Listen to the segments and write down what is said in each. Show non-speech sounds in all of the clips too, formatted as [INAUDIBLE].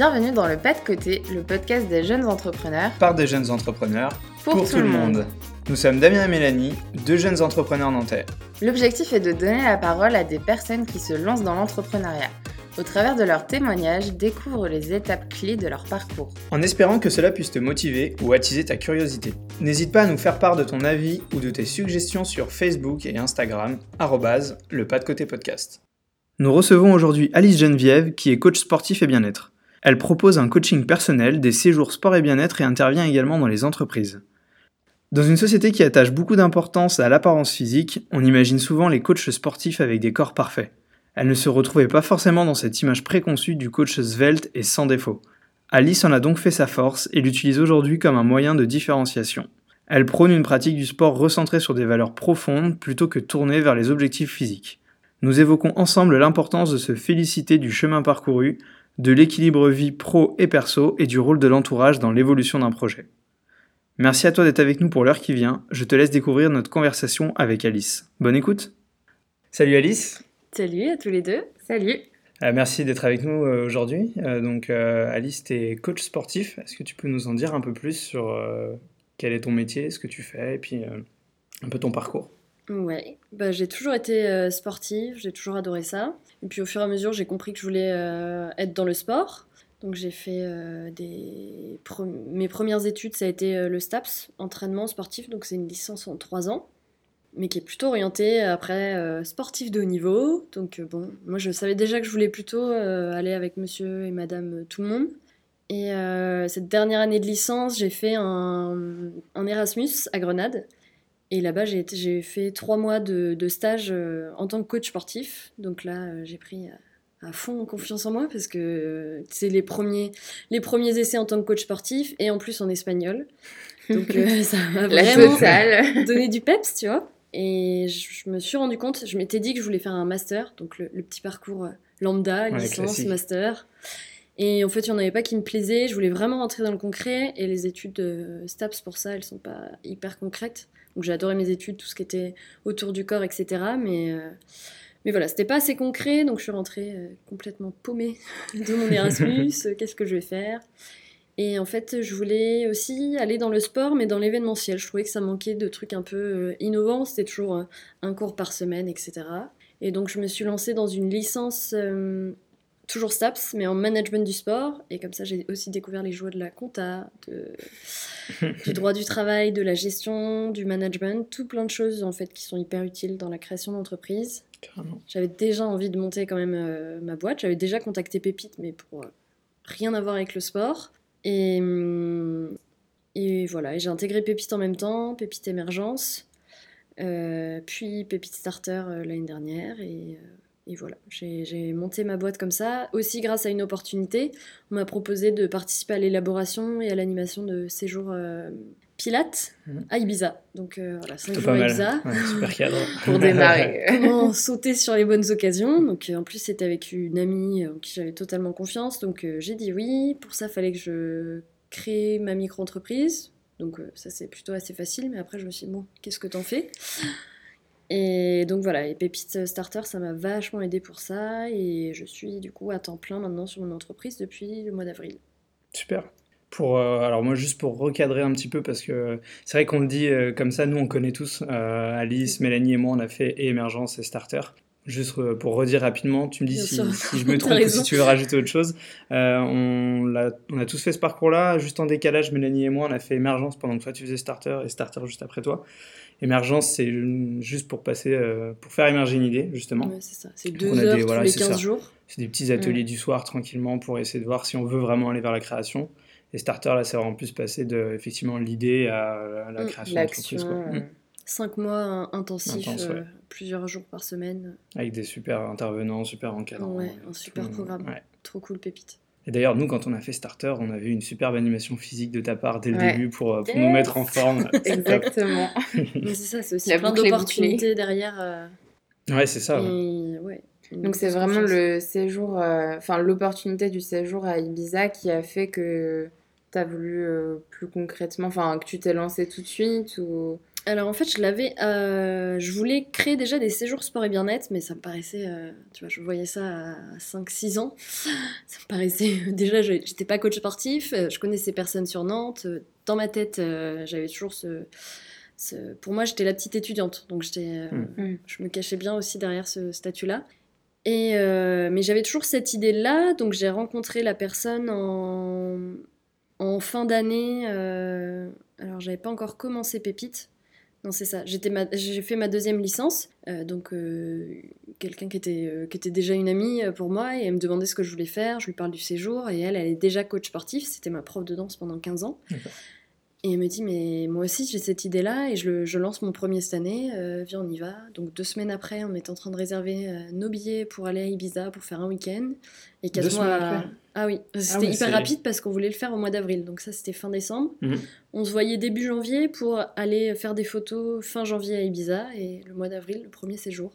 Bienvenue dans le Pas de côté, le podcast des jeunes entrepreneurs. Par des jeunes entrepreneurs. Pour, tout, le monde. Nous sommes Damien et Mélanie, deux jeunes entrepreneurs nantais. L'objectif est de donner la parole à des personnes qui se lancent dans l'entrepreneuriat. Au travers de leurs témoignages, découvre les étapes clés de leur parcours. En espérant que cela puisse te motiver ou attiser ta curiosité. N'hésite pas à nous faire part de ton avis ou de tes suggestions sur Facebook et Instagram, le pas de côté podcast. Nous recevons aujourd'hui Alice Geneviève, qui est coach sportif et bien-être. Elle propose un coaching personnel, des séjours sport et bien-être et intervient également dans les entreprises. Dans une société qui attache beaucoup d'importance à l'apparence physique, on imagine souvent les coachs sportifs avec des corps parfaits. Elle ne se retrouvait pas forcément dans cette image préconçue du coach svelte et sans défaut. Alice en a donc fait sa force et l'utilise aujourd'hui comme un moyen de différenciation. Elle prône une pratique du sport recentrée sur des valeurs profondes plutôt que tournée vers les objectifs physiques. Nous évoquons ensemble l'importance de se féliciter du chemin parcouru, de l'équilibre vie pro et perso et du rôle de l'entourage dans l'évolution d'un projet. Merci à toi d'être avec nous pour l'heure qui vient. Je te laisse découvrir notre conversation avec Alice. Bonne écoute. Salut Alice. Salut à tous les deux. Salut. Euh, merci d'être avec nous euh, aujourd'hui. Euh, donc Alice, tu es coach sportif. Est-ce que tu peux nous en dire un peu plus sur quel est ton métier, ce que tu fais et puis un peu ton parcours? Ouais, bah, j'ai toujours été euh, sportive, j'ai toujours adoré ça. Et puis au fur et à mesure, j'ai compris que je voulais euh, être dans le sport. Donc j'ai fait euh, mes premières études, ça a été le STAPS, entraînement sportif, donc c'est une licence en trois ans, mais qui est plutôt orientée après sportif de haut niveau. Donc bon, moi je savais déjà que je voulais plutôt aller avec monsieur et madame tout le monde. Et cette dernière année de licence, j'ai fait un Erasmus à Grenade. Et là-bas, j'ai fait trois mois de, stage euh, en tant que coach sportif. Donc là, euh, j'ai pris à fond confiance en moi parce que euh, c'est les premiers, les premiers essais en tant que coach sportif et en plus en espagnol. Donc [LAUGHS] ça m'a vraiment [LAUGHS] donné du peps, tu vois. Et je, me suis rendu compte, je m'étais dit que je voulais faire un master, donc le, petit parcours lambda, licence, master. Et en fait, il n'y en avait pas qui me plaisait. Je voulais vraiment rentrer dans le concret. Et les études de STAPS, pour ça, elles sont pas hyper concrètes. Donc j'ai mes études, tout ce qui était autour du corps, etc. Mais, euh, mais voilà, c'était pas assez concret, donc je suis rentrée euh, complètement paumée [LAUGHS] de mon Erasmus. Euh, qu'est-ce que je vais faire? Et en fait, je voulais aussi aller dans le sport, mais dans l'événementiel. Je trouvais que ça manquait de trucs un peu innovants. C'était toujours un cours par semaine, etc. Et donc je me suis lancée dans une licence toujours STAPS, mais en management du sport. Et comme ça, j'ai aussi découvert les joies de la compta, [LAUGHS] du droit du travail, de la gestion, du management, tout plein de choses en fait qui sont hyper utiles dans la création d'entreprise. J'avais déjà envie de monter quand même euh, ma boîte. J'avais déjà contacté Pépite, mais pour euh, rien à voir avec le sport. Et, hum, et voilà, j'ai intégré Pépite en même temps, Pépite Émergence, euh, puis Pépite Starter l'année dernière. Et et voilà, j'ai monté ma boîte comme ça, aussi grâce à une opportunité. On m'a proposé de participer à l'élaboration et à l'animation de séjours euh, Pilates mhm. à Ibiza. Donc euh, voilà, c'est jours à Ibiza. super cadre. [LAUGHS] Pour démarrer. [LAUGHS] Comment sauter sur les bonnes occasions. Donc euh, en plus, c'était avec une amie en qui j'avais totalement confiance. Donc j'ai dit oui. Pour ça, il fallait que je crée ma micro-entreprise. Donc ça, c'est plutôt assez facile. Mais après, je me suis dit, bon, qu'est-ce que t'en fais? Et donc voilà, et Pépite Starter, ça m'a vachement aidé pour ça. Et je suis du coup à temps plein maintenant sur mon entreprise depuis le mois d'avril. Super. Pour, euh, alors moi juste pour recadrer un petit peu parce que c'est vrai qu'on le dit euh, comme ça, nous on connaît tous, euh, Alice, Mélanie et moi on a fait et émergence et starter. Juste pour redire rapidement, tu me dis si, je me [LAUGHS] trompe ou si tu veux rajouter autre chose. on, a, on, a, tous fait ce parcours-là, juste en décalage, Mélanie et moi on a fait émergence pendant que toi tu faisais starter et starter juste après toi. Émergence, c'est juste pour passer, euh, pour faire émerger une idée, justement. Ouais, c'est ça. C'est deux heures tous les 15 jours. C'est des petits ateliers du soir, tranquillement, pour essayer de voir si on veut vraiment aller vers la création. Et Starter, là, c'est vraiment plus passer de, effectivement, l'idée à, la mm. création d'entreprise. Mm. Cinq mois intensifs, euh, plusieurs jours par semaine. Avec des super intervenants, super encadrants. Ouais, un super programme. Trop cool, pépite. Et d'ailleurs, nous, quand on a fait Starter, on avait une superbe animation physique de ta part dès le début pour, euh, pour nous mettre en forme. [LAUGHS] Exactement. [LAUGHS] c'est ça, c'est aussi plein d'opportunités derrière. Euh, ouais, c'est ça. Ouais. Donc c'est vraiment le séjour, euh, enfin l'opportunité du séjour à Ibiza qui a fait que tu as voulu plus concrètement, enfin que tu t'es lancé tout de suite ou... Alors en fait, je l'avais. euh, je voulais créer déjà des séjours sport et bien-être, mais ça me paraissait. euh, tu vois, je voyais ça à 5-6 ans. [LAUGHS] Ça me paraissait. Déjà, je- j'étais pas coach sportif, euh, je connaissais personne sur Nantes. euh, Dans ma tête, euh, j'avais toujours ce, ce- Pour moi, j'étais la petite étudiante, donc j'étais. euh, Mm. Je me cachais bien aussi derrière ce statut-là. Et euh, mais j'avais toujours cette idée-là, donc j'ai rencontré la personne en, en fin d'année. euh, alors, j'avais pas encore commencé Pépite. Non, c'est ça. J'étais ma- J'ai fait ma deuxième licence, euh, donc euh, quelqu'un qui était, euh, qui était déjà une amie pour moi, et elle me demandait ce que je voulais faire. Je lui parle du séjour, et elle, elle est déjà coach sportif. C'était ma prof de danse pendant 15 ans. D'accord. Et elle me dit, mais moi aussi j'ai cette idée-là, et je, le- je lance mon premier cette année, viens, on y va. Donc deux semaines après, on est en train de réserver nos billets pour aller à Ibiza pour faire un week-end. Et quatre Deux mois semaines à- après? Ah oui, c'était ouais, hyper rapide parce qu'on voulait le faire au mois d'avril, donc ça c'était fin décembre. Mhm. On se voyait début janvier pour aller faire des photos fin janvier à Ibiza, et le mois d'avril, le premier séjour.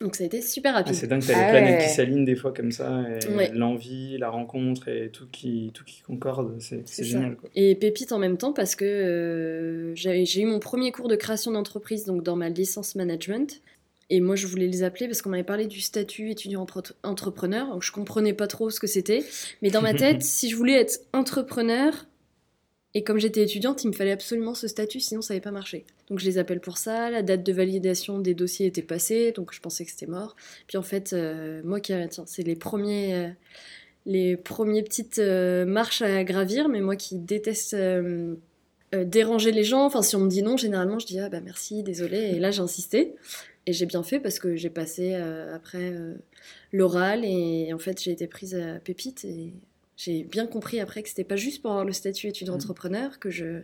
Donc ça a été super Ah, rapide. c'est dingue, t'as Ah les planètes ouais. qui s'alignent des fois comme ça, et Ouais. l'envie, la rencontre et tout qui, tout qui concorde, c'est génial. Quoi. Et pépite en même temps parce que euh, j'ai eu mon premier cours de création d'entreprise donc dans ma licence management. Et moi, je voulais les appeler parce qu'on m'avait parlé du statut étudiant-entrepreneur. Donc, je comprenais pas trop ce que c'était. Mais dans ma [LAUGHS] tête, si je voulais être entrepreneur, et comme j'étais étudiante, il me fallait absolument ce statut, sinon ça n'allait pas marcher. Donc, je les appelle pour ça. La date de validation des dossiers était passée, donc je pensais que c'était mort. Puis en fait, euh, moi qui. Tiens, c'est les premiers. euh, les premières petites euh, marches à gravir, mais moi qui déteste euh, déranger les gens, enfin si on me dit non, généralement je dis ah bah merci, désolé, et là j'ai insisté, et j'ai bien fait parce que j'ai passé euh, après euh, l'oral, et en fait j'ai été prise à Pépite, et j'ai bien compris après que c'était pas juste pour avoir le statut étudiant-entrepreneur, que je...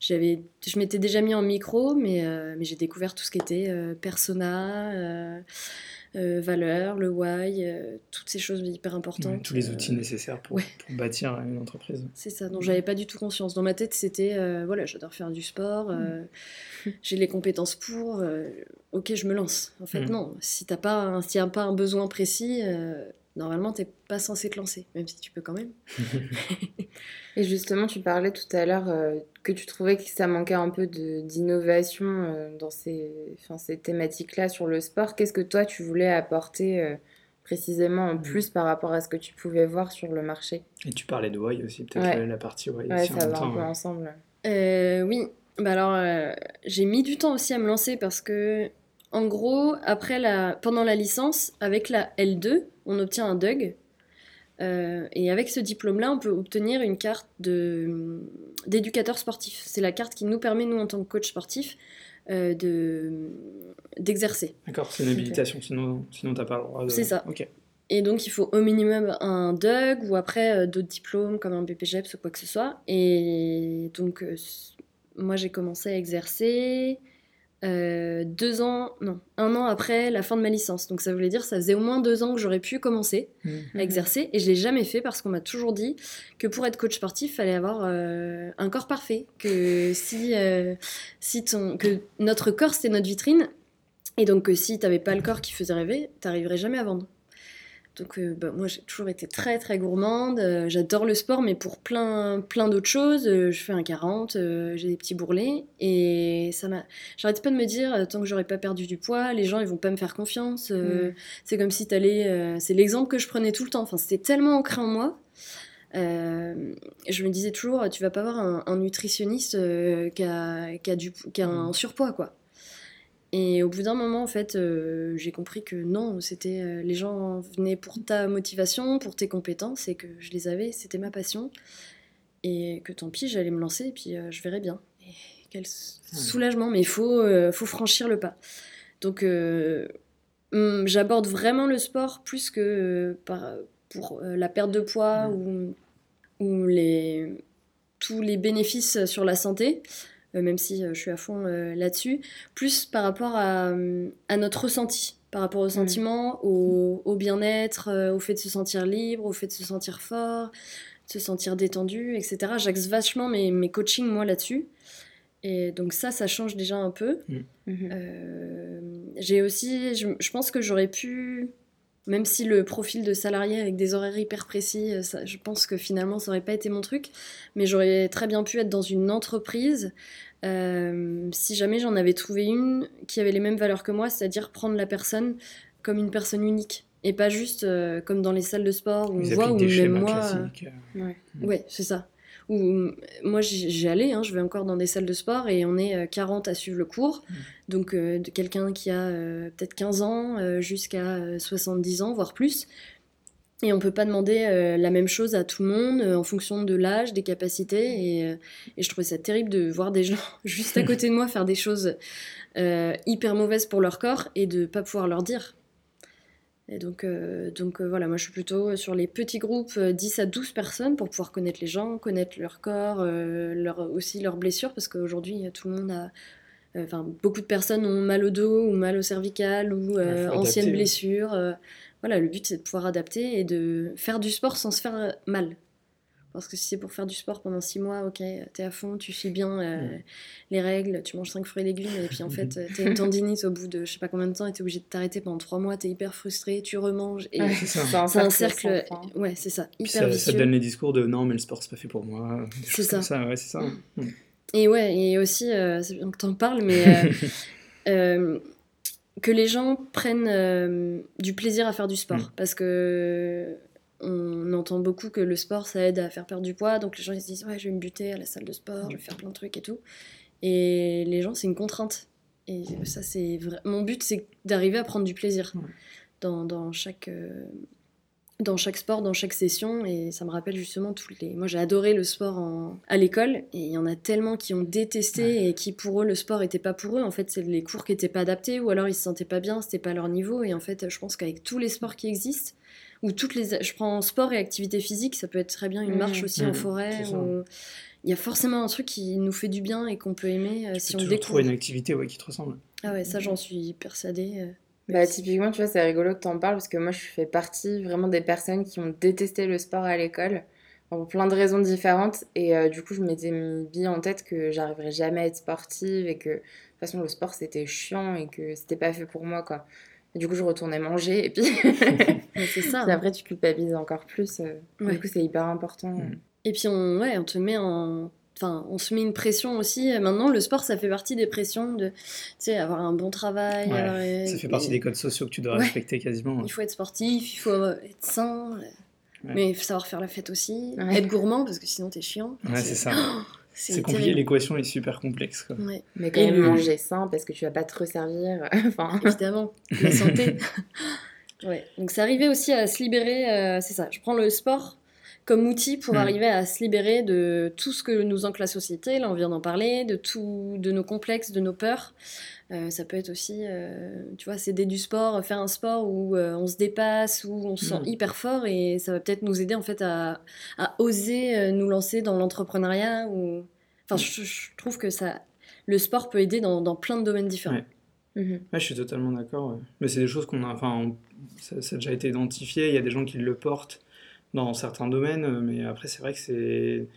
J'avais, je m'étais déjà mis en micro, mais, mais j'ai découvert tout ce qui était persona, euh, euh, valeur, le why, euh, toutes ces choses hyper importantes. Ouais, tous les euh, outils nécessaires pour, ouais. pour bâtir une entreprise. c'est ça, dont j'avais pas du tout conscience. Dans ma tête, c'était euh, voilà, j'adore faire du sport, euh, j'ai les compétences pour, euh, ok, je me lance. En fait, Mm. non, si t'as pas, un- s'il y a pas un besoin précis, euh, normalement, t'es pas censé te lancer, même si tu peux quand même. [LAUGHS] Et justement, tu parlais tout à l'heure euh, que tu trouvais que ça manquait un peu de- d'innovation euh, dans ces, enfin, ces thématiques-là sur le sport. Qu'est-ce que toi, tu voulais apporter euh, précisément en plus par rapport à ce que tu pouvais voir sur le marché? Et tu parlais de Why aussi, peut-être Ouais. la, partie Why Ouais, aussi en ça même va temps, un peu ouais. ensemble. Euh, oui, bah alors euh, j'ai mis du temps aussi à me lancer parce que, en gros, après la, pendant la licence, avec la L2, on obtient un DUG. Euh, et avec ce diplôme-là, on peut obtenir une carte de, d'éducateur sportif. C'est la carte qui nous permet, nous, en tant que coach sportif, euh, de, d'exercer. D'accord, c'est une habilitation, sinon, sinon t'as pas le droit de. C'est ça. Et donc, il faut au minimum un DUG ou après euh, d'autres diplômes comme un BPGEPS ou quoi que ce soit. Et donc, moi, j'ai commencé à exercer euh, deux ans, non, un an après la fin de ma licence. Donc, ça voulait dire ça faisait au moins deux ans que j'aurais pu commencer Mhm. à exercer. Et je l'ai jamais fait parce qu'on m'a toujours dit que pour être coach sportif, il fallait avoir euh, un corps parfait. Que si, euh, si ton, que notre corps, c'était notre vitrine. Et donc, que si t'avais pas le corps qui faisait rêver, t'arriverais jamais à vendre. Donc euh, bah, moi j'ai toujours été très très gourmande, Euh, j'adore le sport mais pour plein plein d'autres choses, Euh, je fais un 40, euh, j'ai des petits bourrelets et ça m'a j'arrêtais pas de me dire tant que j'aurais pas perdu du poids, les gens ils vont pas me faire confiance, Mm. c'est comme si t'allais c'est l'exemple que je prenais tout le temps, enfin c'était tellement ancré en moi. Je me disais toujours tu vas pas avoir un, un nutritionniste qui, a, qui, a du, qui a un surpoids quoi. Et au bout d'un moment, en fait, euh, j'ai compris que non, c'était euh, les gens venaient pour ta motivation, pour tes compétences, et que je les avais, c'était ma passion, et que tant pis, j'allais me lancer, et puis euh, je verrais bien. Et quel soulagement, mais il faut, faut franchir le pas. Donc, hum, j'aborde vraiment le sport plus que par, pour la perte de poids ou, ou les, tous les bénéfices sur la santé même si euh, je suis à fond euh, là-dessus, plus par rapport à, euh, à notre ressenti, par rapport au sentiment, au, au bien-être, euh, au fait de se sentir libre, au fait de se sentir fort, de se sentir détendu, etc. J'axe vachement mes, mes coachings, moi, là-dessus. Et donc ça, ça change déjà un peu. Mhm. Euh, j'ai aussi, je, je pense que j'aurais pu, même si le profil de salarié avec des horaires hyper précis, euh, ça- je pense que finalement ça aurait pas été mon truc, mais j'aurais très bien pu être dans une entreprise euh, si jamais j'en avais trouvé une qui avait les mêmes valeurs que moi, c'est-à-dire prendre la personne comme une personne unique et pas juste euh, comme dans les salles de sport où on voit où même moi. Euh, ouais, ouais c'est ça. Où, moi allé, hein, je vais encore dans des salles de sport et on est 40 à suivre le cours. Mm. Donc de quelqu'un qui a peut-être 15 ans jusqu'à 70 ans, voire plus. Et on peut pas demander euh, la même chose à tout le monde euh, en fonction de l'âge, des capacités. Et, euh, et, je trouvais ça terrible de voir des gens [LAUGHS] juste à côté de moi faire des choses hyper mauvaises pour leur corps et de pas pouvoir leur dire. Et donc, donc voilà, moi je suis plutôt sur les petits groupes 10 à 12 personnes pour pouvoir connaître les gens, connaître leur corps, leur, aussi leurs blessures, parce qu'aujourd'hui tout le monde a enfin beaucoup de personnes ont mal au dos ou mal au cervical ou anciennes blessures voilà, le but c'est de pouvoir adapter et de faire du sport sans se faire mal. Parce que si c'est pour faire du sport pendant six mois, ok, t'es à fond, tu suis bien euh, les règles, tu manges cinq fruits et légumes, et puis en fait, [LAUGHS] t'as une tendinite au bout de je sais pas combien de temps, et t'es obligé de t'arrêter pendant trois mois, t'es hyper frustré, tu remanges, et [LAUGHS] c'est un, cercle. Ouais, c'est ça, hyper ça, ça, donne les discours de non, mais le sport c'est pas fait pour moi. C'est ça. ça. Ouais, c'est ça. Mm. Et ouais, et aussi, euh, c'est bien que t'en parles, mais. [LAUGHS] Euh, que les gens prennent euh, du plaisir à faire du sport. Mm. Parce que on entend beaucoup que le sport, ça aide à faire perdre du poids. Donc les gens ils se disent, ouais, je vais me buter à la salle de sport, je vais faire plein de trucs et tout. Et les gens, c'est une contrainte. Et ça, c'est vrai. Mon but, c'est d'arriver à prendre du plaisir dans, dans, chaque, euh, dans chaque sport, dans chaque session. Et ça me rappelle justement tous les. Moi, j'ai adoré le sport en... à l'école. Et il y en a tellement qui ont détesté et qui, pour eux, le sport n'était pas pour eux. En fait, c'est les cours qui n'étaient pas adaptés ou alors ils se sentaient pas bien, c'était pas leur niveau. Et en fait, je pense qu'avec tous les sports qui existent, ou toutes les. Je prends sport et activité physique, ça peut être très bien une mmh. marche aussi en mmh. forêt. Il y a forcément un truc qui nous fait du bien et qu'on peut aimer euh, si on découvre. trouver une activité ouais, qui te ressemble. Ah ouais, ça, j'en suis persuadée. Euh. Bah, typiquement, tu vois, c'est rigolo que tu en parles parce que moi, je fais partie vraiment des personnes qui ont détesté le sport à l'école pour plein de raisons différentes. Et euh, du coup, je m'étais mis bien en tête que j'arriverais jamais à être sportive et que de toute façon, le sport c'était chiant et que c'était pas fait pour moi, quoi. Et du coup, je retournais manger et puis. [LAUGHS] c'est ça. Hein. après, tu culpabilises encore plus. Euh. Du coup, c'est hyper important. Mm. Et puis, on, ouais, on te met en Enfin, on se met une pression aussi. Maintenant, le sport, ça fait partie des pressions de, tu sais, avoir un bon travail. ça fait partie des codes sociaux que tu dois respecter quasiment. Il faut être sportif, il faut être sain, mais il faut savoir faire la fête aussi. Être gourmand, parce que sinon, t'es chiant. Ouais, c'est ça. C'est compliqué, l'équation est super complexe. Quoi. Mais quand même, manger sain, parce que tu vas pas te resservir. [LAUGHS] enfin... Évidemment, la santé. [LAUGHS] ouais. Donc, c'est arrivé aussi à se libérer, euh, c'est ça. Je prends le sport comme outil pour mm. arriver à se libérer de tout ce que nous ancre la société. Là, on vient d'en parler, de tout, de nos complexes, de nos peurs. Euh, ça peut être aussi, euh, tu vois, s'aider du sport, faire un sport où euh, on se dépasse, où on se sent mm. hyper fort et ça va peut-être nous aider en fait à, à oser nous lancer dans l'entrepreneuriat. Ou... Enfin, je, trouve que ça, le sport peut aider dans, dans plein de domaines différents. Mm-hmm. je suis totalement d'accord. Mais c'est des choses qu'on a, enfin, ça, ça, a déjà été identifié. Il y a des gens qui le portent dans certains domaines, euh, mais après, c'est vrai que c'est.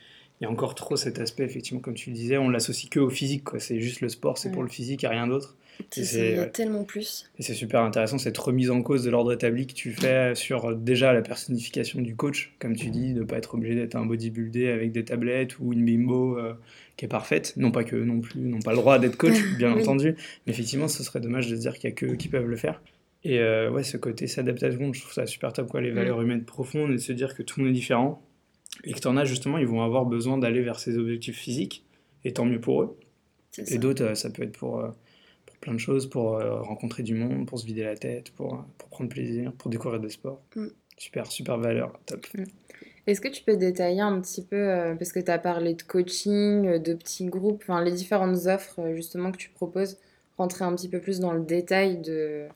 Il y a encore trop cet aspect, effectivement, comme tu le disais, on l'associe que au physique, quoi. C'est juste le sport, c'est pour le physique et rien d'autre. Il y a tellement plus. Et c'est super intéressant cette remise en cause de l'ordre établi que tu fais sur euh, déjà la personnification du coach, comme tu dis, de ne pas être obligé d'être un bodybuildé avec des tablettes ou une bimbo euh, qui est parfaite. Non pas que non plus n'ont pas le droit d'être coach, [LAUGHS] bien entendu, mais effectivement, ce serait dommage de se dire qu'il n'y a que qui peuvent le faire. Et euh, ouais, ce côté s'adaptation, je trouve ça super top, quoi, les valeurs mm. humaines profondes et de se dire que tout le monde est différent et que tu en as justement, ils vont avoir besoin d'aller vers ces objectifs physiques et tant mieux pour eux. Et d'autres, euh, ça peut être pour, euh, pour plein de choses, pour rencontrer du monde, pour se vider la tête, pour, pour prendre plaisir, pour découvrir des sports. Mm. Super, super valeur, top. Mm. Est-ce que tu peux détailler un petit peu, parce que tu as parlé de coaching, de petits groupes, enfin les différentes offres justement que tu proposes, rentrer un petit peu plus dans le détail de,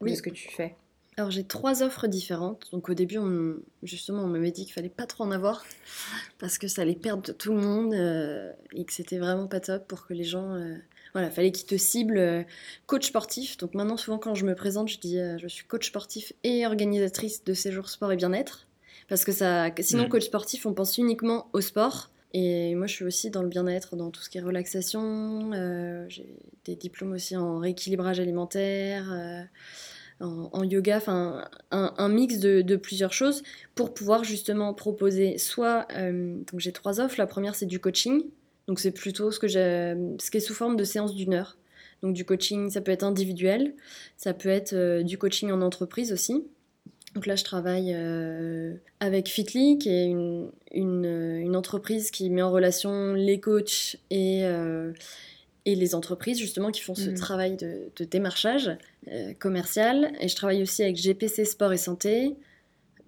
oui. ce que tu fais? Alors j'ai trois offres différentes. Donc au début, on, justement, on m'avait dit qu'il fallait pas trop en avoir [LAUGHS] parce que ça allait perdre tout le monde euh, et que c'était vraiment pas top pour que les gens, euh, voilà, fallait qu'ils te ciblent euh, coach sportif. Donc maintenant, souvent quand je me présente, je dis je suis coach sportif et organisatrice de séjours sport et bien-être parce que ça, sinon coach sportif, on pense uniquement au sport. Et moi, je suis aussi dans le bien-être, dans tout ce qui est relaxation. j'ai des diplômes aussi en rééquilibrage alimentaire en, yoga, enfin un, mix de, plusieurs choses pour pouvoir justement proposer soit, euh, donc j'ai trois offres, la première c'est du coaching, Donc c'est plutôt ce, que ce qui est sous forme de séance d'une heure. Donc du coaching, ça peut être individuel, ça peut être euh, du coaching en entreprise aussi. Donc là, je travaille euh, avec Fitly, qui est une, une, entreprise qui met en relation les coachs et, et les entreprises, justement, qui font ce mmh. travail de, de démarchage commercial. Et je travaille aussi avec GPC Sport et Santé.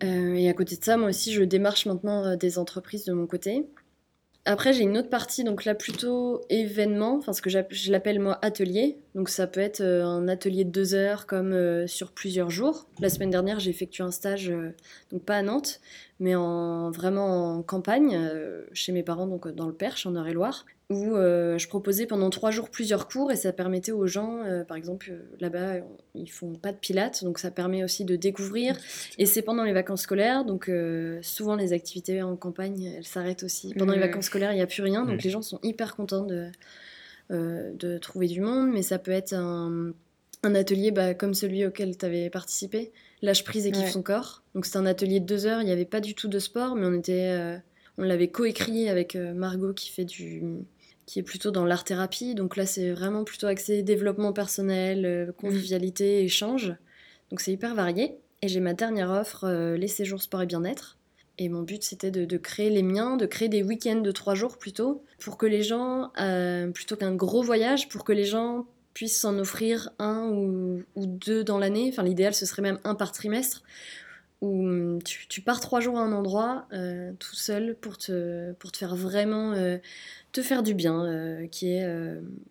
et à côté de ça, moi aussi, je démarche maintenant des entreprises de mon côté. Après, j'ai une autre partie, donc là plutôt événement, enfin ce que je l'appelle moi atelier. Donc ça peut être euh, un atelier de deux heures comme euh, sur plusieurs jours. La semaine dernière, j'ai effectué un stage, euh, donc pas à Nantes, mais en, vraiment en campagne, chez mes parents, donc dans le Perche, en Eure-et-Loire où je proposais pendant trois jours plusieurs cours et ça permettait aux gens, par exemple, là-bas, ils font pas de pilates, donc ça permet aussi de découvrir. Et c'est pendant les vacances scolaires, donc souvent les activités en campagne, elles s'arrêtent aussi. Pendant les vacances scolaires, il n'y a plus rien, donc les gens sont hyper contents de, de trouver du monde, mais ça peut être un, un atelier bah, comme celui auquel tu avais participé, lâche prise et kiffe son corps. Donc c'est un atelier de deux heures, il n'y avait pas du tout de sport, mais on était... on l'avait coécrit avec Margot qui fait du, qui est plutôt dans l'art-thérapie. Donc là, c'est vraiment plutôt axé développement personnel, euh, convivialité, échange. Donc c'est hyper varié. Et j'ai ma dernière offre, euh, les séjours sport et bien-être. Et mon but, c'était de, créer les miens, de créer des week-ends de trois jours plutôt, pour que les gens, euh, plutôt qu'un gros voyage, pour que les gens puissent s'en offrir un ou, ou deux dans l'année. Enfin, l'idéal, ce serait même un par trimestre, où hum, tu, pars trois jours à un endroit euh, tout seul pour te, pour te faire vraiment euh, te faire du bien qui est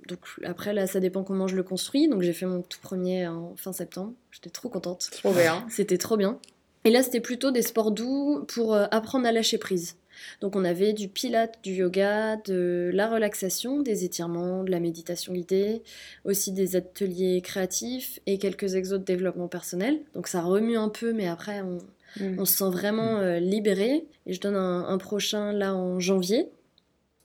donc après là ça dépend comment je le construis. Donc j'ai fait mon tout premier en fin septembre. J'étais trop contente. Trop bien. C'était trop bien et là c'était plutôt des sports doux pour apprendre à lâcher prise donc on avait du pilate, du yoga, de la relaxation, des étirements, de la méditation guidée, aussi des ateliers créatifs et quelques exos de développement personnel. Donc ça remue un peu, mais après on, mm. se sent vraiment euh, libéré. Et je donne un prochain là en janvier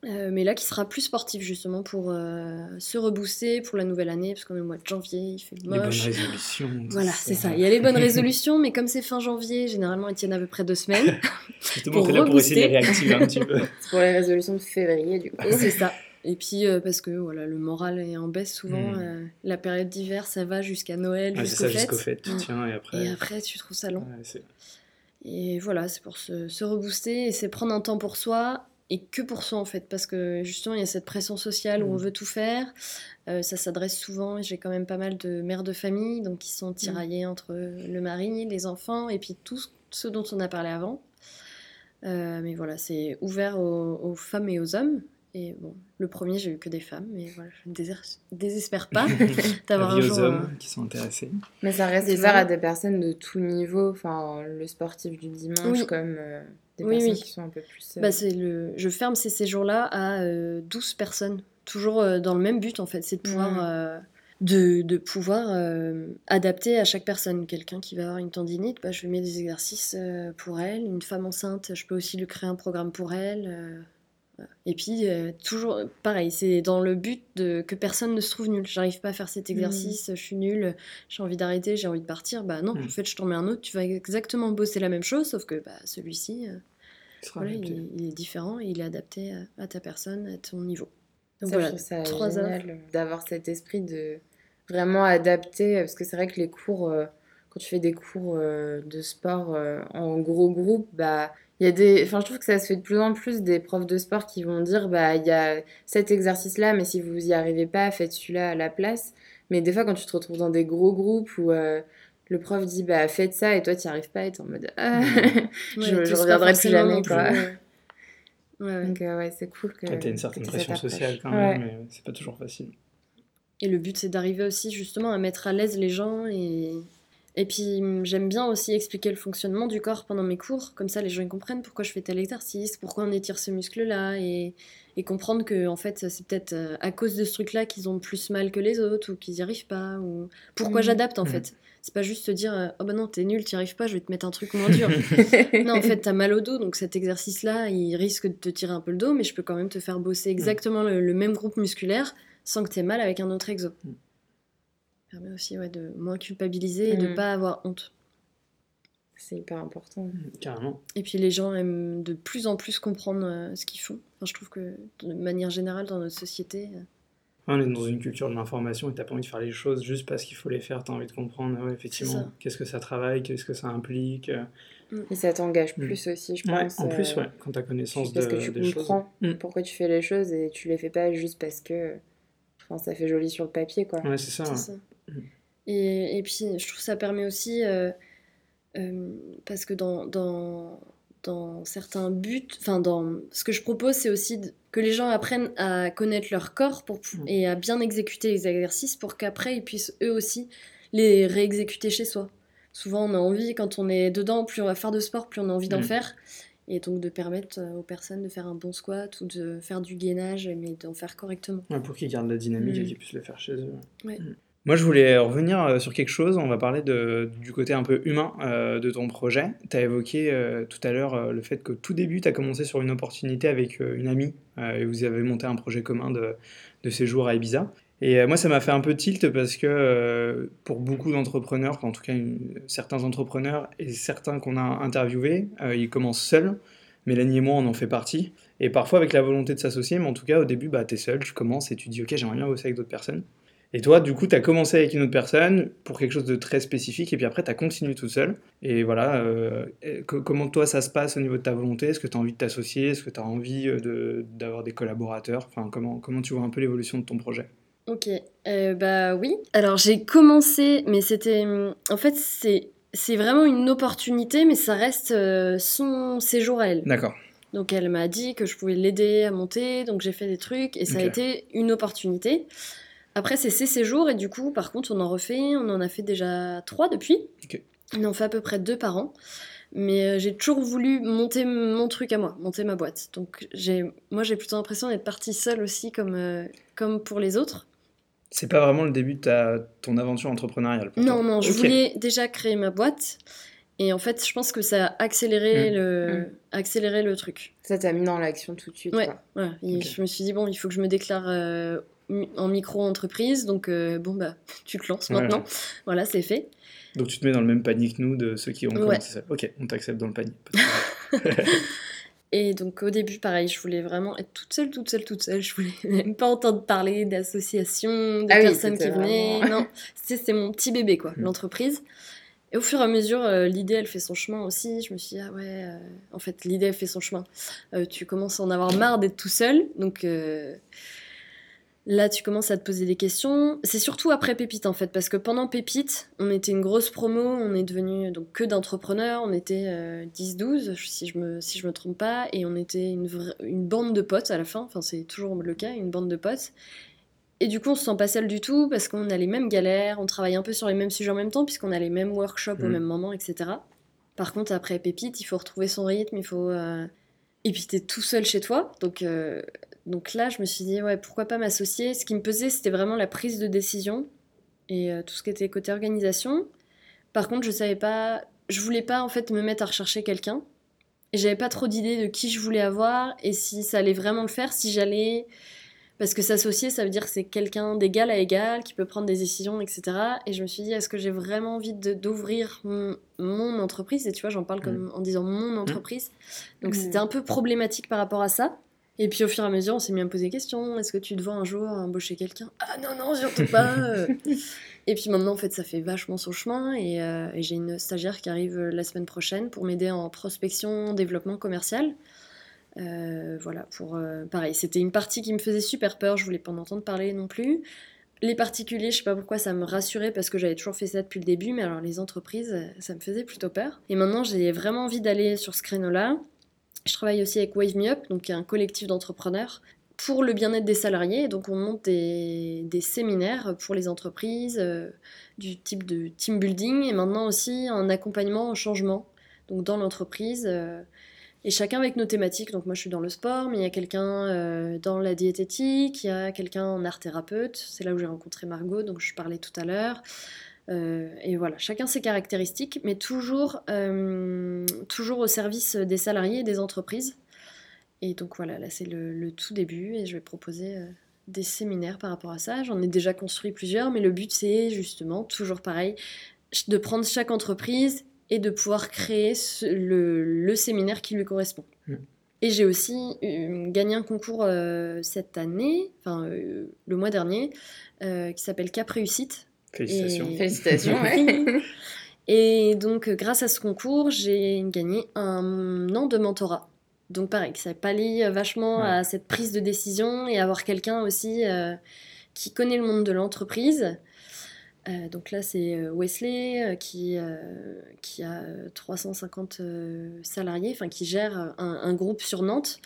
euh, mais là qui sera plus sportif justement pour euh, se rebooster pour la nouvelle année parce qu'on est au mois de janvier, il fait moche. Les bonnes résolutions. [LAUGHS] Voilà, c'est ça. Il y a les bonnes résolutions, mais comme c'est fin janvier, généralement ils tiennent à peu près deux semaines. [LAUGHS] [LAUGHS] Justement, pour là pour essayer de les réactiver un petit peu. Pour les résolutions de février du coup. C'est ça. Et puis euh, parce que voilà, le moral est en baisse souvent. Hmm. la période d'hiver, ça va jusqu'à Noël, ah, jusqu'au fêtes. jusqu'au fêtes, tu tiens et après. Et après, tu trouves ça long. et voilà, c'est pour se, se rebooster et c'est prendre un temps pour soi et que pour soi en fait, parce que justement il y a cette pression sociale où on mm. veut tout faire. Euh, ça s'adresse souvent, j'ai quand même pas mal de mères de famille, donc qui sont mm. tiraillées entre le mari, les enfants, et puis tout ce dont on a parlé avant. Euh, mais voilà, c'est ouvert aux, femmes et aux hommes. Et bon, le premier, j'ai eu que des femmes, mais voilà, je ne désespère [LAUGHS] pas d'avoir un jour... hommes qui sont intéressés. Mais ça reste ouvert à des personnes de tout niveau, enfin, le sportif du dimanche comme... Euh, des oui, personnes qui sont un peu plus. Bah, euh, le... Je ferme ces séjours-là à 12 euh, personnes, toujours euh, dans le même but en fait, c'est de pouvoir. De, de, pouvoir adapter à chaque personne. Quelqu'un qui va avoir une tendinite, bah, je lui mets des exercices pour elle. Une femme enceinte, je peux aussi lui créer un programme pour elle. Et puis, toujours pareil, c'est dans le but de, que personne ne se trouve nul. J'arrive pas à faire cet mmh. exercice, je suis nulle, j'ai envie d'arrêter, j'ai envie de partir. Bah non, mmh. en fait, je t'en mets un autre, tu vas exactement bosser la même chose, sauf que bah, celui-ci, il, est différent et il est adapté à, ta personne, à ton niveau. Donc voilà, trois génial d'avoir cet esprit de vraiment adapter, parce que c'est vrai que les cours, euh, quand tu fais des cours euh, de sport euh, en gros groupe, bah il y a des enfin je trouve que ça se fait de plus en plus des profs de sport qui vont dire bah il y a cet exercice là mais si vous y arrivez pas faites celui-là à la place mais des fois quand tu te retrouves dans des gros groupes où le prof dit bah faites ça et toi tu n'y arrives pas et es en mode ah, [LAUGHS] je, je reviendrai plus jamais quoi. [LAUGHS] Ouais. Donc euh, ouais, c'est cool que. tu as une certaine pression sociale quand même, mais c'est pas toujours facile. Et le but c'est d'arriver aussi justement à mettre à l'aise les gens et. Et puis j'aime bien aussi expliquer le fonctionnement du corps pendant mes cours, comme ça les gens ils comprennent pourquoi je fais tel exercice, pourquoi on étire ce muscle-là, et, et comprendre que en fait c'est peut-être euh, à cause de ce truc-là qu'ils ont plus mal que les autres, ou qu'ils n'y arrivent pas, ou pourquoi mmh. j'adapte en mmh. fait. C'est pas juste se dire euh, oh bah non, t'es nul, t'y arrives pas, je vais te mettre un truc moins dur. [LAUGHS] non, en fait, t'as mal au dos, donc cet exercice-là, il risque de te tirer un peu le dos, mais je peux quand même te faire bosser exactement le, même groupe musculaire sans que t'aies mal avec un autre exo. Mm. Ça permet aussi ouais, de moins culpabiliser et de mm. pas avoir honte. C'est hyper important. Carrément. Et puis les gens aiment de plus en plus comprendre euh, ce qu'ils font. Enfin, je trouve que de manière générale dans notre société, euh, On est dans une culture de l'information et t'as pas envie de faire les choses juste parce qu'il faut les faire, t'as envie de comprendre, ouais, effectivement, qu'est-ce que ça travaille, qu'est-ce que ça implique. euh. Et ça t'engage Mm. plus aussi, je Ouais, pense. en plus, euh, ouais, quand t'as connaissance de, Parce que tu des choses. comprends Mm. pourquoi tu fais les choses et tu les fais pas juste parce que enfin, ça fait joli sur le papier, quoi. Ouais, c'est ça. Et, et puis je trouve que ça permet aussi, euh, euh, parce que dans, dans, dans certains buts, enfin dans ce que je propose, c'est aussi que les gens apprennent à connaître leur corps pour, pou- Mhm. et à bien exécuter les exercices pour qu'après ils puissent eux aussi les réexécuter chez soi. Souvent on a envie, quand on est dedans, plus on va faire de sport, plus on a envie d'en Mhm. faire. Et donc de permettre euh, aux personnes de faire un bon squat ou de faire du gainage, mais d'en faire correctement. Ouais, pour qu'ils gardent la dynamique et Mm. qu'ils puissent le faire chez eux. Ouais. Mm. Moi, je voulais revenir euh, sur quelque chose. On va parler du côté un peu humain euh, de ton projet. Tu as évoqué euh, tout à l'heure le fait que tout début, tu as commencé sur une opportunité avec une amie et vous avez monté un projet commun de, séjour à Ibiza. Et moi, ça m'a fait un peu tilt parce que pour beaucoup d'entrepreneurs, en tout cas certains entrepreneurs et certains qu'on a interviewés, ils commencent seuls. Mélanie et moi, on en fait partie. Et parfois avec la volonté de s'associer, mais en tout cas, au début, bah, tu es seul, tu commences et tu dis, ok, j'aimerais bien bosser avec d'autres personnes. Et toi, du coup, tu as commencé avec une autre personne pour quelque chose de très spécifique, et puis après, tu as continué tout seul. Et voilà, euh, comment toi, ça se passe au niveau de ta volonté? Est-ce que tu as envie de t'associer? Est-ce que tu as envie euh, de- d'avoir des collaborateurs? Enfin, comment, comment tu vois un peu l'évolution de ton projet? Ok, euh, bah oui. Alors j'ai commencé, mais c'était... En fait, c'est... C'est vraiment une opportunité, mais ça reste euh, son séjour à elle. D'accord. Donc elle m'a dit que je pouvais l'aider à monter, donc j'ai fait des trucs, et ça a été une opportunité. Après, c'est ses séjours, et du coup, par contre, on en refait, on en a fait déjà trois depuis. On en fait à peu près deux par an. Mais euh, j'ai toujours voulu monter mon truc à moi, monter ma boîte. Donc j'ai, moi, j'ai plutôt l'impression d'être partie seule aussi, comme, euh, comme pour les autres. C'est pas vraiment le début de ta, ton aventure entrepreneuriale pour Non, toi. non, je voulais déjà créer ma boîte. Et en fait, je pense que ça a accéléré, Mm. le, Mm. accéléré le truc. Ça t'a mis dans l'action tout de suite, Ouais, Ok. je me suis dit, bon, il faut que je me déclare euh, en micro-entreprise. Donc, euh, bon, bah, [LAUGHS] tu te lances maintenant. ouais. Voilà, c'est fait. Donc tu te mets dans le même panier que nous, de ceux qui ont Ouais. commencé seul. Ok, on t'accepte dans le panier. [LAUGHS] [LAUGHS] Et donc, au début, pareil, je voulais vraiment être toute seule, toute seule, toute seule. Je voulais même pas entendre parler d'associations, de Ah oui, personnes qui venaient. vraiment- Non, c'était c'était mon petit bébé, quoi, Mm. l'entreprise. Et au fur et à mesure, euh, l'idée, elle fait son chemin aussi. Je me suis dit, ah ouais, euh, en fait, l'idée, elle fait son chemin. Euh, tu commences à en avoir marre d'être tout seul. Donc euh, là, tu commences à te poser des questions. C'est surtout après Pépite, en fait, parce que pendant Pépite, on était une grosse promo. On est devenu donc que d'entrepreneurs. On était euh, 10-12, si je me, si je me trompe pas. Et on était une, une bande de potes à la fin. Enfin, c'est toujours le cas, une bande de potes. Et du coup, on se sent pas seul du tout parce qu'on a les mêmes galères, on travaille un peu sur les mêmes sujets en même temps puisqu'on a les mêmes workshops au Mm. même moment, etc. Par contre, après Pépite, il faut retrouver son rythme, il faut... euh, Et puis, t'es tout seul chez toi. Donc, euh, donc là, je me suis dit, ouais, pourquoi pas m'associer Ce qui me pesait, c'était vraiment la prise de décision et euh, tout ce qui était côté organisation. Par contre, je savais pas... Je voulais pas, en fait, me mettre à rechercher quelqu'un. Et j'avais pas trop d'idées de qui je voulais avoir et si ça allait vraiment le faire, si j'allais... Parce que s'associer, ça veut dire que c'est quelqu'un d'égal à égal, qui peut prendre des décisions, etc. Et je me suis dit, est-ce que j'ai vraiment envie d'ouvrir mon, mon entreprise? Et tu vois, j'en parle comme en disant mon entreprise. Donc Mm. c'était un peu problématique par rapport à ça. Et puis au fur et à mesure, on s'est mis à me poser des questions. Est-ce que tu te vois un jour embaucher quelqu'un? Ah non, non, surtout pas. [LAUGHS] Et puis maintenant, en fait, ça fait vachement son chemin. Et, euh, et j'ai une stagiaire qui arrive euh, la semaine prochaine pour m'aider en prospection, développement commercial. Euh, voilà, pour euh, pareil, c'était une partie qui me faisait super peur, je voulais pas en entendre parler non plus. Les particuliers, je sais pas pourquoi ça me rassurait parce que j'avais toujours fait ça depuis le début, mais alors les entreprises, ça me faisait plutôt peur. Et maintenant, j'ai vraiment envie d'aller sur ce créneau-là. Je travaille aussi avec Wave Me Up, donc un collectif d'entrepreneurs pour le bien-être des salariés. Donc on monte des, séminaires pour les entreprises, euh, du type de team building et maintenant aussi un accompagnement au changement. Donc dans l'entreprise. euh, et chacun avec nos thématiques. Donc moi je suis dans le sport, mais il y a quelqu'un euh, dans la diététique, il y a quelqu'un en art thérapeute. C'est là où j'ai rencontré Margot, donc je parlais tout à l'heure. Euh, et voilà, chacun ses caractéristiques, mais toujours, euh, toujours au service des salariés et des entreprises. Et donc voilà, là c'est le, le tout début et je vais proposer euh, des séminaires par rapport à ça. J'en ai déjà construit plusieurs, mais le but c'est justement, toujours pareil, de prendre chaque entreprise et de pouvoir créer ce- le, le séminaire qui lui correspond. Mm. Et j'ai aussi euh, gagné un concours euh, cette année, enfin euh, le mois dernier, qui s'appelle Cap Réussite. Félicitations. Et- Félicitations, [LAUGHS] ouais. Et donc, euh, grâce à ce concours, j'ai gagné un an de mentorat. Donc, pareil, ça pallie vachement Ouais. à cette prise de décision et avoir quelqu'un aussi euh, qui connaît le monde de l'entreprise. Euh, donc là, c'est euh, Wesley euh, qui, euh, qui a euh, 350 euh, salariés, enfin qui gère un, un groupe sur Nantes